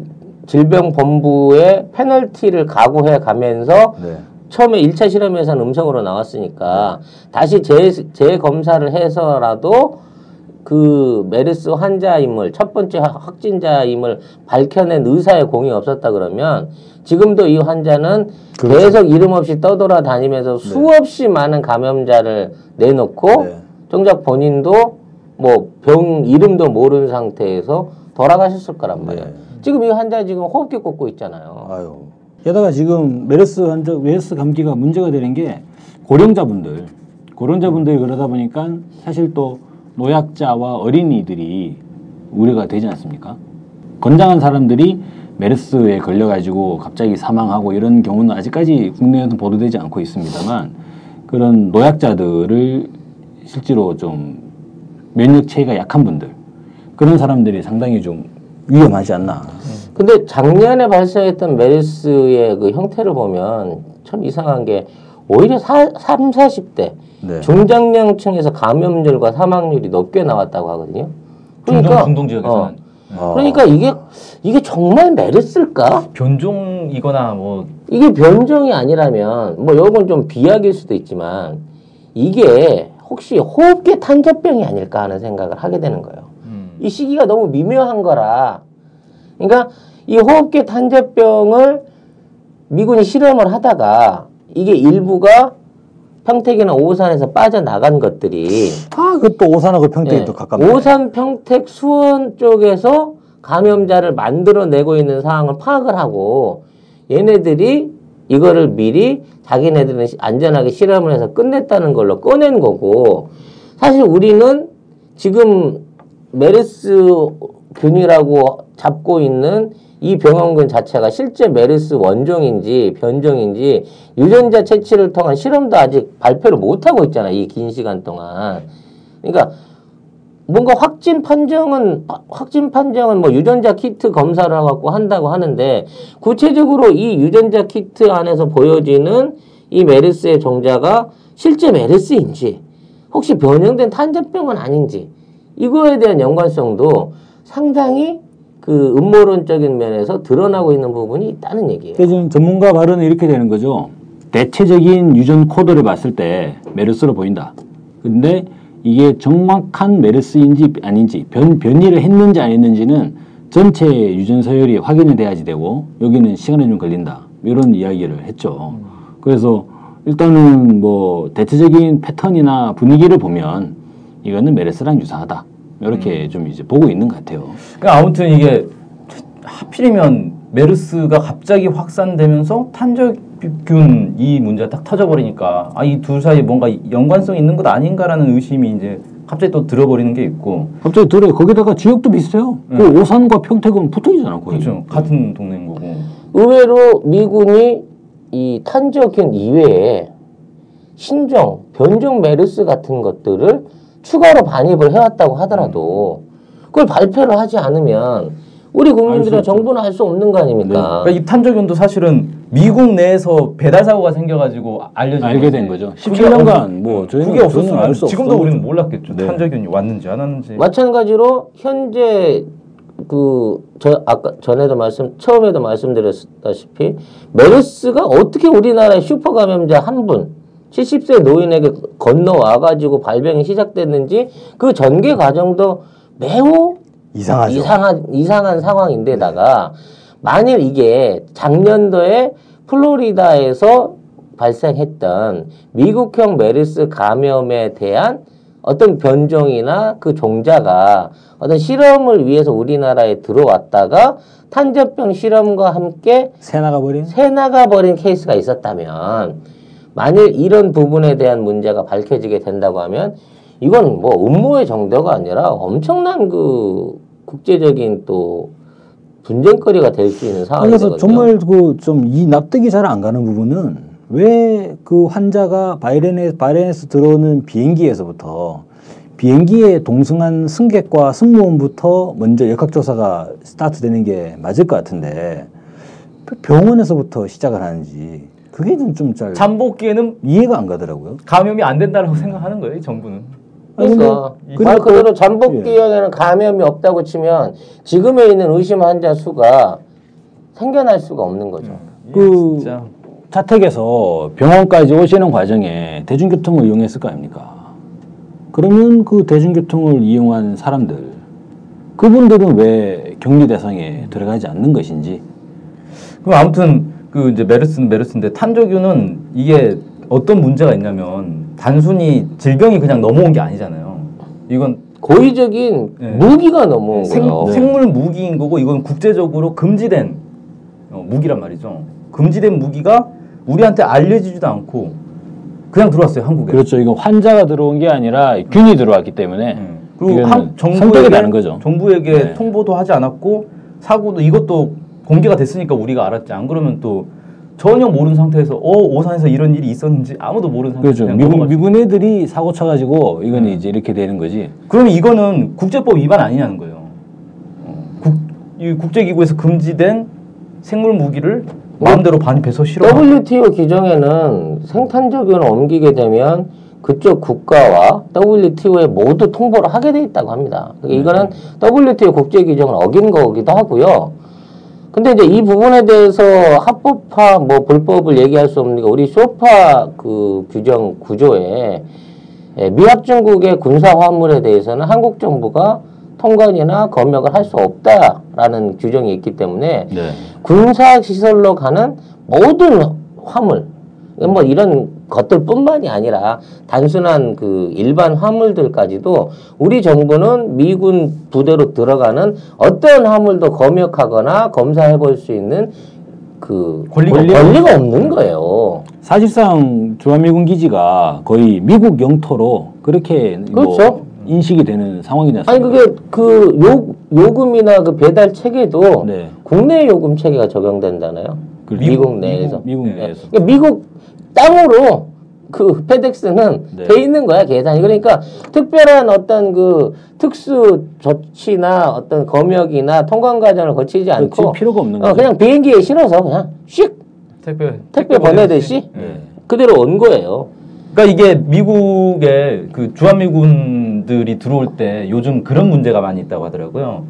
질병본부에 페널티를 각오해 가면서 네. 처음에 1차 실험에서는 음성으로 나왔으니까 다시 재, 재검사를 해서라도 그 메르스 환자임을 첫 번째 확- 확진자임을 밝혀낸 의사의 공이 없었다 그러면 지금도 이 환자는 그렇죠. 계속 이름 없이 떠돌아 다니면서 수없이 많은 감염자를 내놓고 네. 정작 본인도 뭐 병 이름도 모르는 상태에서 돌아가셨을 거란 말이에요. 네. 지금 이 환자 지금 호흡기 꽂고 있잖아요. 아유. 게다가 지금 메르스 환자 메르스 감기가 문제가 되는 게 고령자분들 고령자분들이 그러다 보니까 사실 또 노약자와 어린이들이 우려가 되지 않습니까? 건장한 사람들이 메르스에 걸려가지고 갑자기 사망하고 이런 경우는 아직까지 국내에는 보도되지 않고 있습니다만 그런 노약자들을 실제로 좀 면역 체계가 약한 분들 그런 사람들이 상당히 좀 위험하지 않나. 근데 작년에 발생했던 메르스의 그 형태를 보면 참 이상한 게 오히려 사, 3, 40대 네. 중장년층에서 감염률과 사망률이 높게 나왔다고 하거든요. 중동 중동 지역에서는 어, 아. 그러니까 이게 이게 정말 메르스일까? 변종이거나 뭐 이게 변종이 아니라면 뭐 요건 좀 비약일 수도 있지만 이게 혹시 호흡기 탄저병이 아닐까 하는 생각을 하게 되는 거예요. 음, 이 시기가 너무 미묘한 거라. 그러니까 이 호흡기 탄저병을 미군이 실험을 하다가 이게 일부가 평택이나 오산에서 빠져나간 것들이 아, 그 또 오산하고 평택이 예, 또 가깝네. 오산, 평택, 수원 쪽에서 감염자를 만들어내고 있는 상황을 파악을 하고 얘네들이 이거를 미리 자기네들은 시- 안전하게 실험을 해서 끝냈다는 걸로 꺼낸 거고 사실 우리는 지금 메르스 균이라고 잡고 있는 이 병원군 자체가 실제 메르스 원종인지 변종인지 유전자 채취를 통한 실험도 아직 발표를 못 하고 있잖아 이 긴 시간 동안. 그러니까 뭔가 확진 판정은 확진 판정은 뭐 유전자 키트 검사를 하고 한다고 하는데 구체적으로 이 유전자 키트 안에서 보여지는 이 메르스의 종자가 실제 메르스인지 혹시 변형된 탄저병은 아닌지 이거에 대한 연관성도 상당히 그 음모론적인 면에서 드러나고 있는 부분이 있다는 얘기예요. 지금 전문가 발언은 이렇게 되는 거죠. 대체적인 유전 코드를 봤을 때 메르스로 보인다. 근데 이게 정확한 메르스인지 아닌지 변, 변이를 했는지 안 했는지는 전체 유전 서열이 확인이 돼야지 되고 여기는 시간이 좀 걸린다. 이런 이야기를 했죠. 그래서 일단은 뭐 대체적인 패턴이나 분위기를 보면 이거는 메르스랑 유사하다. 이렇게 좀 이제 보고 있는 것 같아요. 그러니까 아무튼 이게 하필이면 메르스가 갑자기 확산되면서 탄저균 이 문제가 딱 터져버리니까 아 이 둘 사이에 뭔가 연관성 있는 것 아닌가라는 의심이 이제 갑자기 또 들어버리는 게 있고 갑자기 들어요. 거기다가 지역도 비슷해요. 그 오산과 평택은 붙어 있잖아, 거의. 그렇죠 같은 동네인 거고 의외로 미군이 이 탄저균 이외에 신종, 변종 메르스 같은 것들을 추가로 반입을 해왔다고 하더라도 그걸 발표를 하지 않으면 우리 국민들은. 정부는 알수 없는 거 아닙니까? 그러니까 이 탄저균도 사실은 미국 내에서 배달 사고가 생겨가지고 알려진 알게. 된 거죠. 그게 17년간 뭐 저희는 그게 없었으면 알수 지금도 우리는. 몰랐겠죠. 네. 탄저균이 왔는지 안 왔는지. 마찬가지로 현재 그 저 아까 전에도 말씀 처음에도 말씀드렸다시피 메르스가 어떻게 우리나라의 슈퍼 감염자 한 분 70세 노인에게 건너와 가지고 발병이 시작됐는지 그 전개 과정도 매우 이상하죠. 이상한 이상한 상황인데다가 만일 이게 작년도에 플로리다에서 발생했던 미국형 메르스 감염에 대한 어떤 변종이나 그 종자가 어떤 실험을 위해서 우리나라에 들어왔다가 탄저병 실험과 함께 새 나가 버린 새 나가 버린 케이스가 있었다면 만일 이런 부분에 대한 문제가 밝혀지게 된다고 하면 이건 뭐 음모의 정도가 아니라 엄청난 그 국제적인 또 분쟁거리가 될 수 있는 상황이 그래서 되거든요. 정말 그 좀 이 납득이 잘 안 가는 부분은 왜 그 환자가 바이렌에 바이렌에서 들어오는 비행기에서부터 비행기에 동승한 승객과 승무원부터 먼저 역학조사가 스타트되는 게 맞을 것 같은데 병원에서부터 시작을 하는지 그게 좀잘 잠복기에는 이해가 안 가더라고요. 감염이 안 된다라고 (laughs) 생각하는 거예요, 이 정부는. 그러니까 근데 말 그대로 그러니까 잠복기형에는 감염이 없다고 치면 지금에 있는 의심 환자 수가 생겨날 수가 없는 거죠. 그 예, 진짜 자택에서 병원까지 오시는 과정에 대중교통을 이용했을 거 아닙니까? 그러면 그 대중교통을 이용한 사람들, 그분들은 왜 격리 대상에 들어가지 않는 것인지. 그럼 아무튼 그 이제 메르스는 메르스인데 탄저균은 이게 어떤 문제가 있냐면 단순히 질병이 그냥 넘어온 게 아니잖아요. 이건 고의적인 네. 무기가 넘어온 생, 거예요. 생물 무기인 거고 이건 국제적으로 금지된 어, 무기란 말이죠. 금지된 무기가 우리한테 알려지지도 않고 그냥 들어왔어요 한국에. 그렇죠. 이건 환자가 들어온 게 아니라 균이 들어왔기 때문에. 음. 그리고 한, 정부에게 다른 거죠. 정부에게 네. 통보도 하지 않았고 사고도 이것도 공개가 됐으니까 우리가 알았지. 안 그러면 또 전혀 모르는 상태에서 어 오산에서 이런 일이 있었는지 아무도 모르는 상태에서 그렇죠. 미군. 미군 애들이 사고 쳐가지고 이건 이제 이렇게 되는 거지. 그러면 이거는 국제법 위반 아니냐는 거예요. 어, 국, 이 국제기구에서 금지된 생물 무기를 마음대로 반입해서 실어. WTO 규정에는 생탄저균을 옮기게 되면 그쪽 국가와 WTO에 모두 통보를 하게 돼 있다고 합니다. 그러니까 이거는 WTO 국제 규정을 어긴 거기도 하고요. 근데 이제 이 부분에 대해서 합법화 뭐 불법을 얘기할 수 없는 게 우리 쇼파 그 규정 구조에 예, 미합중국의 군사 화물에 대해서는 한국 정부가 통관이나 검역을 할 수 없다라는 규정이 있기 때문에 네. 군사 시설로 가는 모든 화물 뭐 이런 것들뿐만이 아니라 단순한 그 일반 화물들까지도 우리 정부는 미군 부대로 들어가는 어떤 화물도 검역하거나 검사해 볼 수 있는 그 권리가 권리가 없는 거예요. 사실상 주한미군 기지가 거의 미국 영토로 그렇게 뭐 그렇죠. 인식이 되는 상황이지 아니? 그게 그 요, 요금이나 그 배달 체계도 네. 국내 요금 체계가 적용된다나요? 그렇죠. 미국 내에서. 미국 네. 내에서. 그러니까 미국 땅으로 그 페덱스는 네. 돼 있는 거야 계산이 그러니까 특별한 어떤 그 특수 조치나 어떤 검역이나 통관 과정을 거치지 않고 필요가 없는 어, 거죠. 그냥 비행기에 실어서 그냥 슉 택배 택배 보내듯이 네. 그대로 온 거예요. 그러니까 이게 미국의 그 주한미군들이 들어올 때 요즘 그런 문제가 많이 있다고 하더라고요.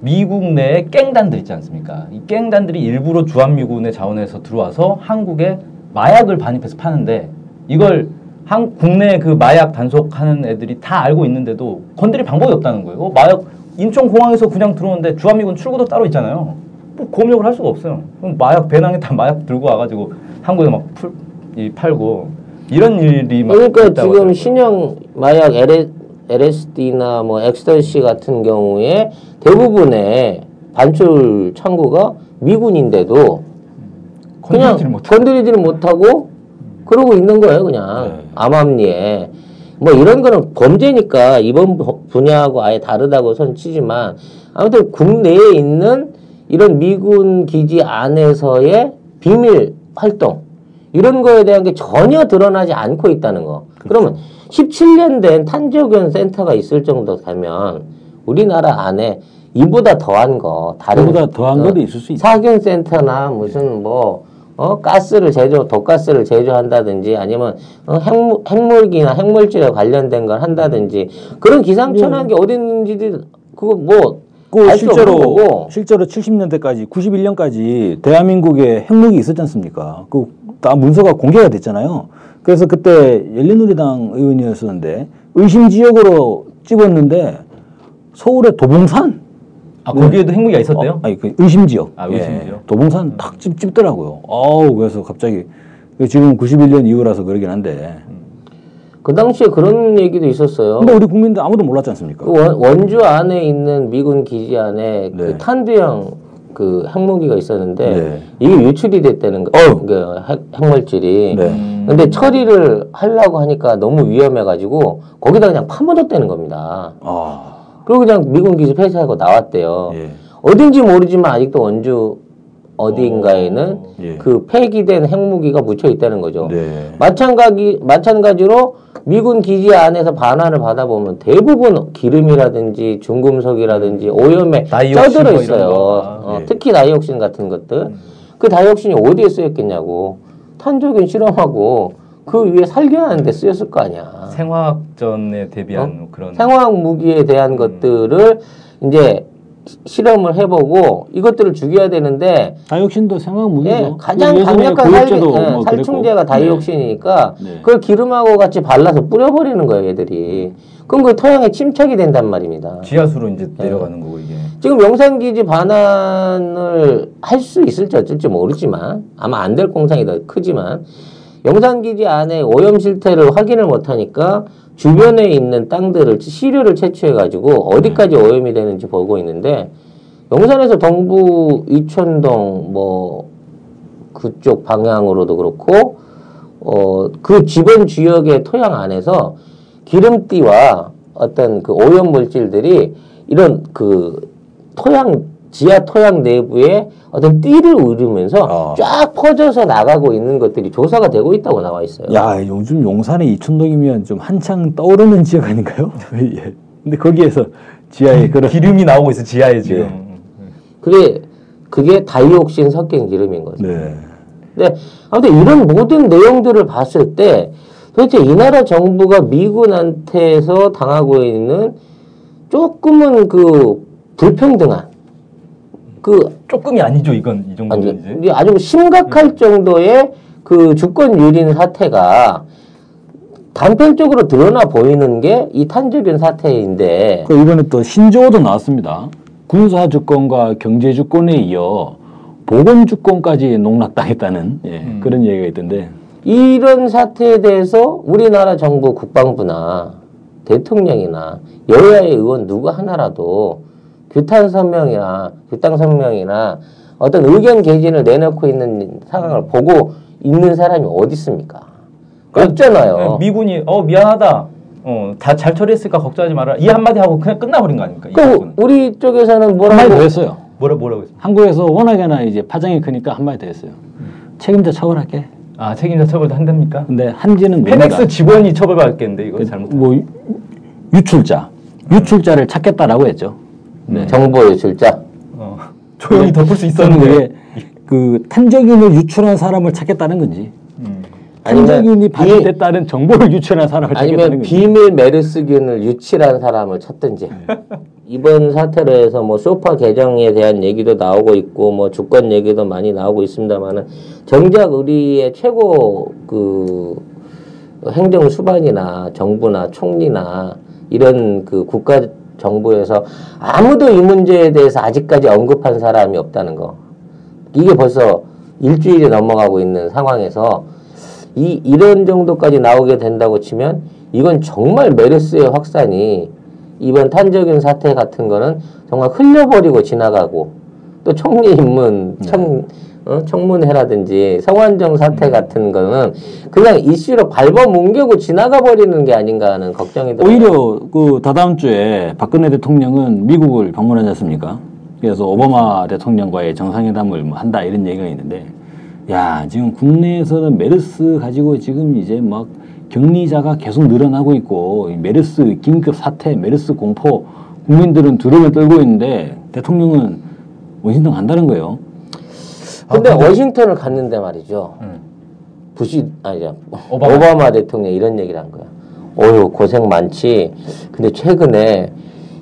미국 내에 깽단들 있지 않습니까? 이 깽단들이 일부러 주한미군의 자원에서 들어와서 한국에 마약을 반입해서 파는데 이걸 한 국내 그 마약 단속하는 애들이 다 알고 있는데도 건드릴 방법이 없다는 거예요. 어, 마약 인천 공항에서 그냥 들어오는데 주한미군 출구도 따로 있잖아요. 뭐 검역을 할 수가 없어요. 그럼 마약 배낭에 다 마약 들고 와가지고 한국에 막 풀, 이 팔고 이런 일이 막 그러니까 지금. 신형 마약 LSD나 뭐 엑스터시 같은 경우에 대부분의 반출 창구가 미군인데도 그냥 건드리지를 못하고. 그러고 있는 거예요, 그냥 네. 암암리에. 뭐 이런 거는 범죄니까 이번 부- 분야하고 아예 다르다고 선 치지만 아무튼 국내에 있는 이런 미군 기지 안에서의 비밀 활동 이런 거에 대한 게 전혀 드러나지 않고 있다는 거. 그러면 17년 된 탄저균 센터가 있을 정도 되면 우리나라 안에 이보다 더한 거 다른 그보다 더한 어, 것도 있을 수 있다. 사균 센터나 무슨 뭐 어 가스를 제조 독가스를 제조한다든지 아니면 어, 핵무, 핵물기나 핵물질에 관련된 걸 한다든지 그런 기상천외한 게 어디 있는지 그거 뭐그 알수 실제로. 실제로 70년대까지 91년까지 대한민국에 핵무기 있었지 않습니까? 그 다 문서가 공개가 됐잖아요. 그래서 그때 열린우리당 의원이었었는데 의심 지역으로 찍었는데 서울의 도봉산 아 거기에도 핵무기가 있었대요? 어, 아니 그 의심 지역. 아, 의심 지역? 예, 도봉산 탁 찝, 찝더라고요. 어우 그래서 갑자기 지금 91년 이후라서 그러긴 한데. 그 당시에 그런 얘기도 있었어요. 근데 우리 국민들 아무도 몰랐지 않습니까? 그 원, 원주 안에 있는 미군 기지 안에 네. 그 탄두형 그 핵무기가 있었는데 네. 이게 유출이 됐다는 거. 어휴. 그 핵, 핵물질이. 네. 음. 근데 처리를 하려고 하니까 너무 위험해가지고 거기다 그냥 파묻었다는 겁니다. 아, 그리고 그냥 미군 기지 폐쇄하고 나왔대요. 예. 어딘지 모르지만 아직도 원주 어디인가에는 예. 그 폐기된 핵무기가 묻혀 있다는 거죠. 네. 마찬가지 마찬가지로 미군 기지 안에서 반환을 받아보면 대부분 기름이라든지 중금속이라든지 오염에 쪄들어 뭐 있어요. 어, 예. 특히 다이옥신 같은 것들. 그 다이옥신이 어디에 쓰였겠냐고. 탄저균 실험하고 그 위에 살균하는 데 쓰였을 거 아니야. 생화학전에 대비한 그런 생화학 무기에 대한 것들을 이제 시- 실험을 해보고 이것들을 죽여야 되는데 다이옥신도 생화학 무기죠. 예, 가장 강력한 살, 고일제도 예, 뭐 살충제가 그랬고. 다이옥신이니까 네. 그걸 기름하고 같이 발라서 뿌려버리는 거예요, 얘들이. 그럼 그 토양에 침착이 된단 말입니다. 지하수로 이제 내려가는 거고 이게. 지금 용산기지 반환을 할 수 있을지 어쩔지 모르지만 아마 안 될 공상이 더 크지만 용산기지 안에 오염 실태를 확인을 못하니까 주변에 있는 땅들을 시료를 채취해가지고 어디까지 오염이 되는지 보고 있는데 용산에서 동부 이촌동 뭐 그쪽 방향으로도 그렇고 어 그 주변 지역의 토양 안에서 기름띠와 어떤 그 오염 물질들이 이런 그 토양 지하 토양 내부에 어떤 띠를 우르면서 어. 쫙 퍼져서 나가고 있는 것들이 조사가 되고 있다고 나와 있어요. 야, 요즘 용산의 이촌동이면 좀 한창 떠오르는 지역 아닌가요? (laughs) 예. 근데 거기에서 지하에 (laughs) 그런 기름이 나오고 있어 지하에 지금. 그게 그게 다이옥신 섞인 기름인 거죠. 네. 근데 아무튼 이런 모든 내용들을 봤을 때 도대체 이 나라 정부가 미군한테서 당하고 있는 조금은 그 불평등한 그 조금이 아니죠 이건 이 정도는 이제. 아주 심각할 정도의 그 주권 유린 사태가 단편적으로 드러나 보이는 게 이 탄저균 사태인데 그 이번에 또 신조어도 나왔습니다. 군사 주권과 경제 주권에 이어 보건 주권까지 농락당했다는 예, 음. 그런 얘기가 있던데. 이런 사태에 대해서 우리나라 정부 국방부나 대통령이나 여야의 의원 누구 하나라도 규탄 성명이나 규탄 성명이나 어떤 의견 개진을 내놓고 있는 상황을 보고 있는 사람이 어디 있습니까? 없잖아요. 네, 미군이 어 미안하다. 어 다 잘 처리했으니까 걱정하지 마라. 이 한마디 하고 그냥 끝나버린 거 아닙니까? 이 그. 우리 쪽에서는 한마디 뭐라고 더 했어요. 뭐라 뭐라고 했어? 한국에서 워낙에나 이제 파장이 크니까 한마디 더 했어요. 책임자 처벌할게. 아 책임자 처벌도 한답니까? 근데 한지는 페넥스. 직원이 처벌받겠는데 이거 잘못. 뭐 유- 유출자, 유출자를 찾겠다라고 했죠. 네. 정보 유출자 어, 조용히 덮을 수 있었는데. 그 탄저균을 유출한 사람을 찾겠다는 건지 음. 탄저균이 이- 발견됐다는 정보를 유출한 사람을 찾겠다는 아니면 비밀 메르스균을 유출한 사람을 찾든지 이번 사태로 해서 뭐 소파 개정에 대한 얘기도 나오고 있고 뭐 주권 얘기도 많이 나오고 있습니다만은 정작 우리의 최고 그 행정 수반이나 정부나 총리나 이런 그 국가 정부에서 아무도 이 문제에 대해서 아직까지 언급한 사람이 없다는 거. 이게 벌써 일주일이 넘어가고 있는 상황에서 이 이런 정도까지 나오게 된다고 치면 이건 정말 메르스의 확산이 이번 탄저균 사태 같은 거는 정말 흘려버리고 지나가고 또 총리 입문 청 어? 청문회라든지 성완종 사태 같은 거는 그냥 이슈로 밟아 뭉개고 지나가 버리는 게 아닌가 하는 걱정이 들어요. 오히려 그 다다음 주에 박근혜 대통령은 미국을 방문하지 않습니까? 그래서 오바마 대통령과의 정상회담을 뭐 한다 이런 얘기가 있는데 야 지금 국내에서는 메르스 가지고 지금 이제 막 격리자가 계속 늘어나고 있고 이 메르스 긴급 사태, 메르스 공포 국민들은 두려움에 떨고 있는데 대통령은 원신동 간다는 거예요. 근데 워싱턴을 갔는데 말이죠. 음. 부시 아니죠. 오바마. 오바마. 대통령이 이런 얘기를 한 거야. 어휴 고생 많지. 근데 최근에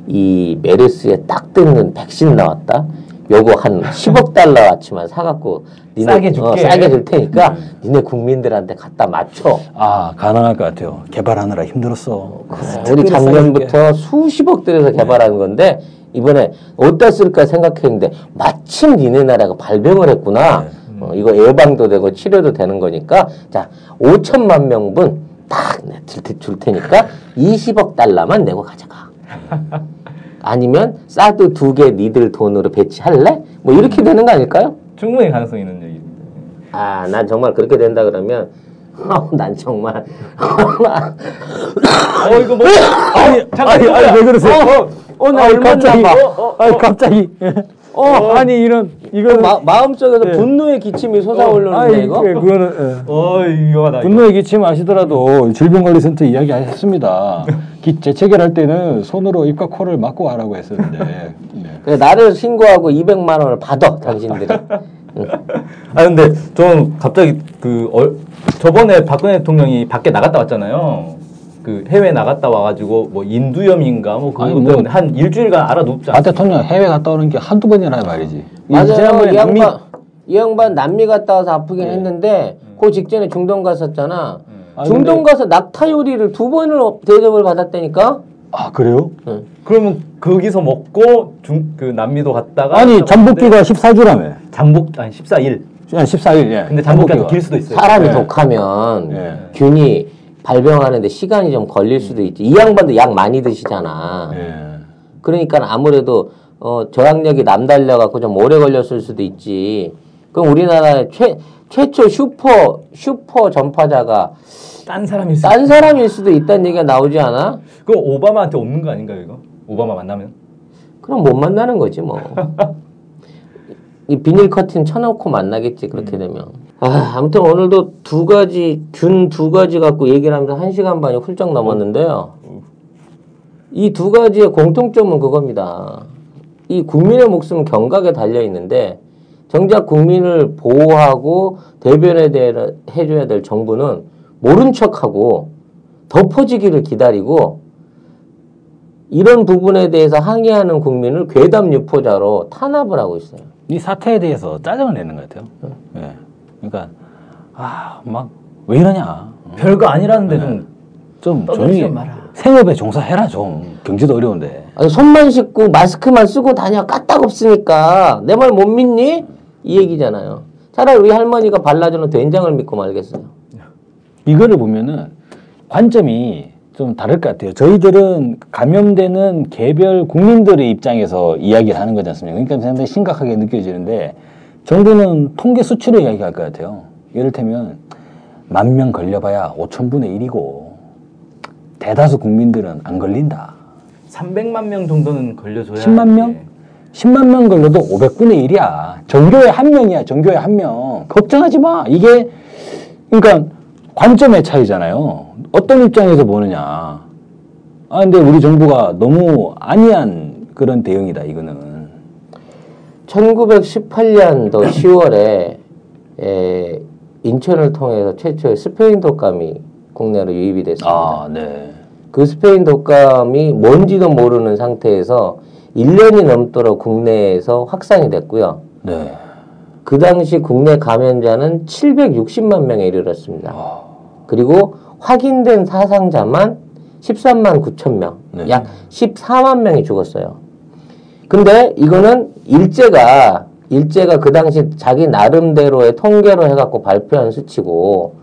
이 메르스에 딱 듣는 백신 나왔다. 요거 한 10억 달러어치만 사갖고 니네 싸게 줄게. 어, 싸게 줄 테니까 니네 국민들한테 갖다 맞춰. 아 가난할 것 같아요. 개발하느라 힘들었어. 우리 작년부터 수십억 들여서 개발하는 건데 이번에 어디다 쓸까 생각했는데 마침 니네 나라가 발병을 했구나. 어, 이거 예방도 되고 치료도 되는 거니까 자 5천만 명분 딱줄 테니까 20억 달러만 내고 가져가. (laughs) 아니면 사드 두개 니들 돈으로 배치할래? 뭐 이렇게 되는 거 아닐까요? 충분히 가능성 있는 얘기입니다. 아, 난 정말 그렇게 된다 그러면 어, 난 정말 어 이거 뭐? 아니, 아니, 아니, 왜 그러세요? 어, 나 아니, 갑자기, 봐. 아니, 갑자기. 어, 아니, 이런, 이거. 마, 마음속에서 예. 분노의 기침이 솟아오르는데 아니, 이거? 그, 그거는, 예. 어 위험하다. 이거. 분노의 기침 아시더라도 질병관리센터 이야기 했습니다. 기, 재채기할 때는 손으로 입과 코를 막고 하라고 했었는데. 네. (laughs) 그래, 나를 신고하고 200만 원을 받아 당신들이. (laughs) 아 근데 좀 갑자기 그 얼, 저번에 박근혜 대통령이 밖에 나갔다 왔잖아요. 그 해외 나갔다 와가지고 뭐 인두염인가 뭐 그거 아니, 뭐- 때문에 한 일주일간 알아눕지 박 않았어요. 대통령 해외 갔다 오는 게 한두 번이나 말이지. 맞아요. 지난번에 이 남미- 양반, 이 양반 남미 갔다 와서 아프긴 네. 했는데 그 직전에 중동 갔었잖아. 아니, 중동 근데- 가서 낙타 요리를 두 번을 대접을 받았다니까? 아, 그래요? 그러면 거기서 먹고 중 그 남미도 갔다가 아니, 잠복기가 14주라며. 잠복 아니 14일. 한 14일, 예. 근데 잠복기가 더 길 수도 있어요. 사람이 네. 독하면 네. 균이 발병하는데 시간이 좀 걸릴 수도 있지. 이 양반도 약 많이 드시잖아. 예. 그러니까 아무래도 어, 저항력이 남달려 갖고 좀 오래 걸렸을 수도 있지. 그럼 우리나라의 최 최초 슈퍼 슈퍼 전파자가 딴 사람일 수. 딴 사람일 수도 있다는 얘기가 나오지 않아? 그거 오바마한테 없는 거 아닌가요 이거? 오바마 만나면? 그럼 못 만나는 거지 뭐. (laughs) 이 비닐 커튼 쳐놓고 만나겠지 그렇게 되면. 아, 아무튼 오늘도 두 가지 균 두 가지 갖고 얘기를 하면서 한 시간 반이 훌쩍 넘었는데요. 이 두 가지의 공통점은 그겁니다. 이 국민의 목숨은 경각에 달려 있는데 정작 국민을 보호하고 대변에 대해 해줘야 될 정부는 모른 척하고 덮어지기를 기다리고 이런 부분에 대해서 항의하는 국민을 괴담 유포자로 탄압을 하고 있어요. 이 사태에 대해서 짜증을 내는 것 같아요. 예. 그러니까, 아, 막, 왜 이러냐. 별거 아니라는데 좀좀 조용히. 생업에 종사해라, 좀. 경제도 어려운데. 아니, 손만 씻고 마스크만 쓰고 다녀 까딱 없으니까 내 말 못 믿니? 이 얘기잖아요. 차라리 우리 할머니가 발라주는 된장을 믿고 말겠어요. 이거를 보면은 관점이 좀 다를 것 같아요. 저희들은 감염되는 개별 국민들의 입장에서 이야기를 하는 거지 않습니까? 그러니까 상당히 심각하게 느껴지는데 정부는 통계 수치로 이야기할 것 같아요. 이를테면 만 명 걸려봐야 5천분의 1이고 대다수 국민들은 안 걸린다. 300만 명 정도는 걸려줘야 10만 명? 이게 10만 명 걸려도 500분의 1이야. 전교에 한 명이야. 전교에 한 명. 걱정하지 마. 이게 그러니까 관점의 차이잖아요. 어떤 입장에서 보느냐. 아 근데 우리 정부가 너무 안이한 그런 대응이다. 이거는. 1918년도 10월에 (coughs) 에, 인천을 통해서 최초의 스페인 독감이 국내로 유입이 됐습니다. 아 네. 그 스페인 독감이 뭔지도 모르는 상태에서 1년이 넘도록 국내에서 확산이 됐고요. 네. 그 당시 국내 감염자는 760만 명에 이르렀습니다. 아, 그리고 확인된 사상자만 13만 9천 명, 네. 약 14만 명이 죽었어요. 근데 이거는 일제가 일제가 그 당시 자기 나름대로의 통계로 해갖고 발표한 수치고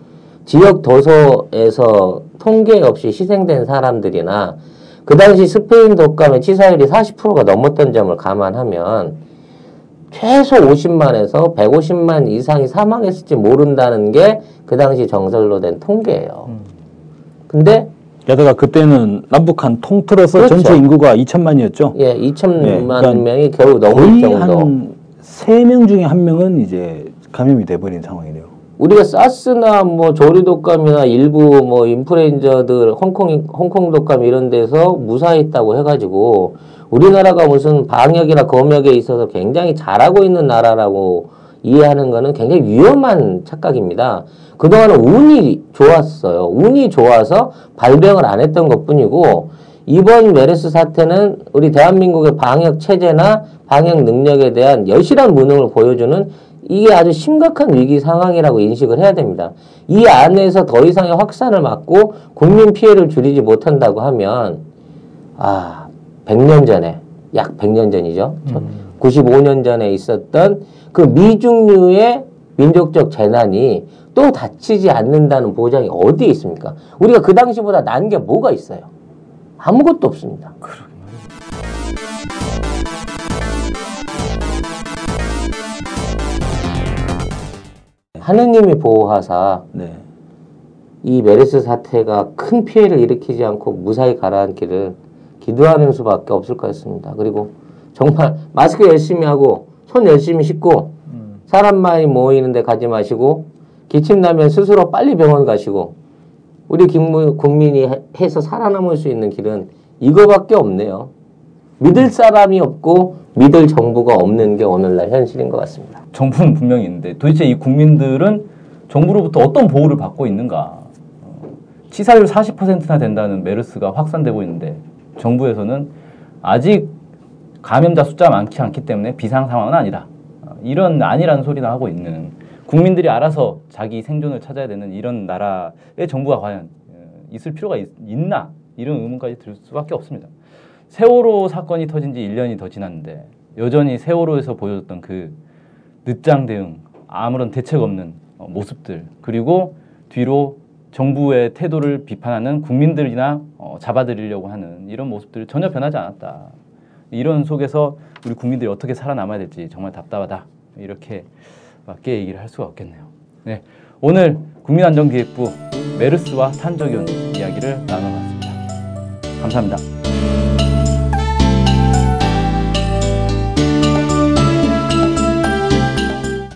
지역 도서에서 통계 없이 희생된 사람들이나 그 당시 스페인 독감의 치사율이 40%가 넘었던 점을 감안하면 최소 50만에서 150만 이상이 사망했을지 모른다는 게 그 당시 정설로 된 통계예요. 근데 게다가 그때는 남북한 통틀어서 그렇죠. 전체 인구가 2천만이었죠. 예, 2천만 네, 그러니까 명이 겨우 넘을 정도. 한세명 중에 한 명은 이제 감염이 돼버린 상황이네요. 우리가 사스나 뭐 조류독감이나 일부 뭐 인플루엔자들 홍콩 홍콩 독감 이런 데서 무사했다고 해가지고 우리나라가 무슨 방역이나 검역에 있어서 굉장히 잘하고 있는 나라라고 이해하는 것은 굉장히 위험한 착각입니다. 그동안은 운이 좋았어요. 운이 좋아서 발병을 안 했던 것 뿐이고, 이번 메르스 사태는 우리 대한민국의 방역 체제나 방역 능력에 대한 여실한 무능을 보여주는 이게 아주 심각한 위기 상황이라고 인식을 해야 됩니다. 이 안에서 더 이상의 확산을 막고 국민 피해를 줄이지 못한다고 하면 아 100년 전에 약 100년 전이죠. 95년 전에 있었던 그 미중류의 민족적 재난이 또 닥치지 않는다는 보장이 어디에 있습니까? 우리가 그 당시보다 난게 뭐가 있어요? 아무것도 없습니다. 하느님이 보호하사 네. 이 메르스 사태가 큰 피해를 일으키지 않고 무사히 가라앉기를 기도하는 수밖에 없을 것 같습니다. 그리고 정말 (laughs) 마스크 열심히 하고 손 열심히 씻고 사람 많이 모이는데 가지 마시고 기침 나면 스스로 빨리 병원 가시고 우리 국민이 해- 해서 살아남을 수 있는 길은 이거밖에 없네요. 믿을 사람이 없고 믿을 정부가 없는 게 오늘날 현실인 것 같습니다. 정부는 분명히 있는데 도대체 이 국민들은 정부로부터 어떤 보호를 받고 있는가? 어, 치사율 40%나 된다는 메르스가 확산되고 있는데 정부에서는 아직 감염자 숫자 많지 않기 때문에 비상 상황은 아니다. 어, 이런 아니라는 소리나 하고 있는 국민들이 알아서 자기 생존을 찾아야 되는 이런 나라의 정부가 과연 어, 있을 필요가 있, 나 이런 의문까지 들 수밖에 없습니다. 세월호 사건이 터진 지 1년이 더 지났는데 여전히 세월호에서 보여줬던 그 늦장 대응, 아무런 대책 없는 어, 모습들, 그리고 뒤로 정부의 태도를 비판하는 국민들이나 어, 잡아들이려고 하는 이런 모습들이 전혀 변하지 않았다. 이런 속에서 우리 국민들이 어떻게 살아남아야 될지 정말 답답하다. 이렇게 맞게 얘기를 할 수가 없겠네요. 네, 오늘 국민안전기획부 메르스와 탄저균 이야기를 나눠봤습니다. 감사합니다.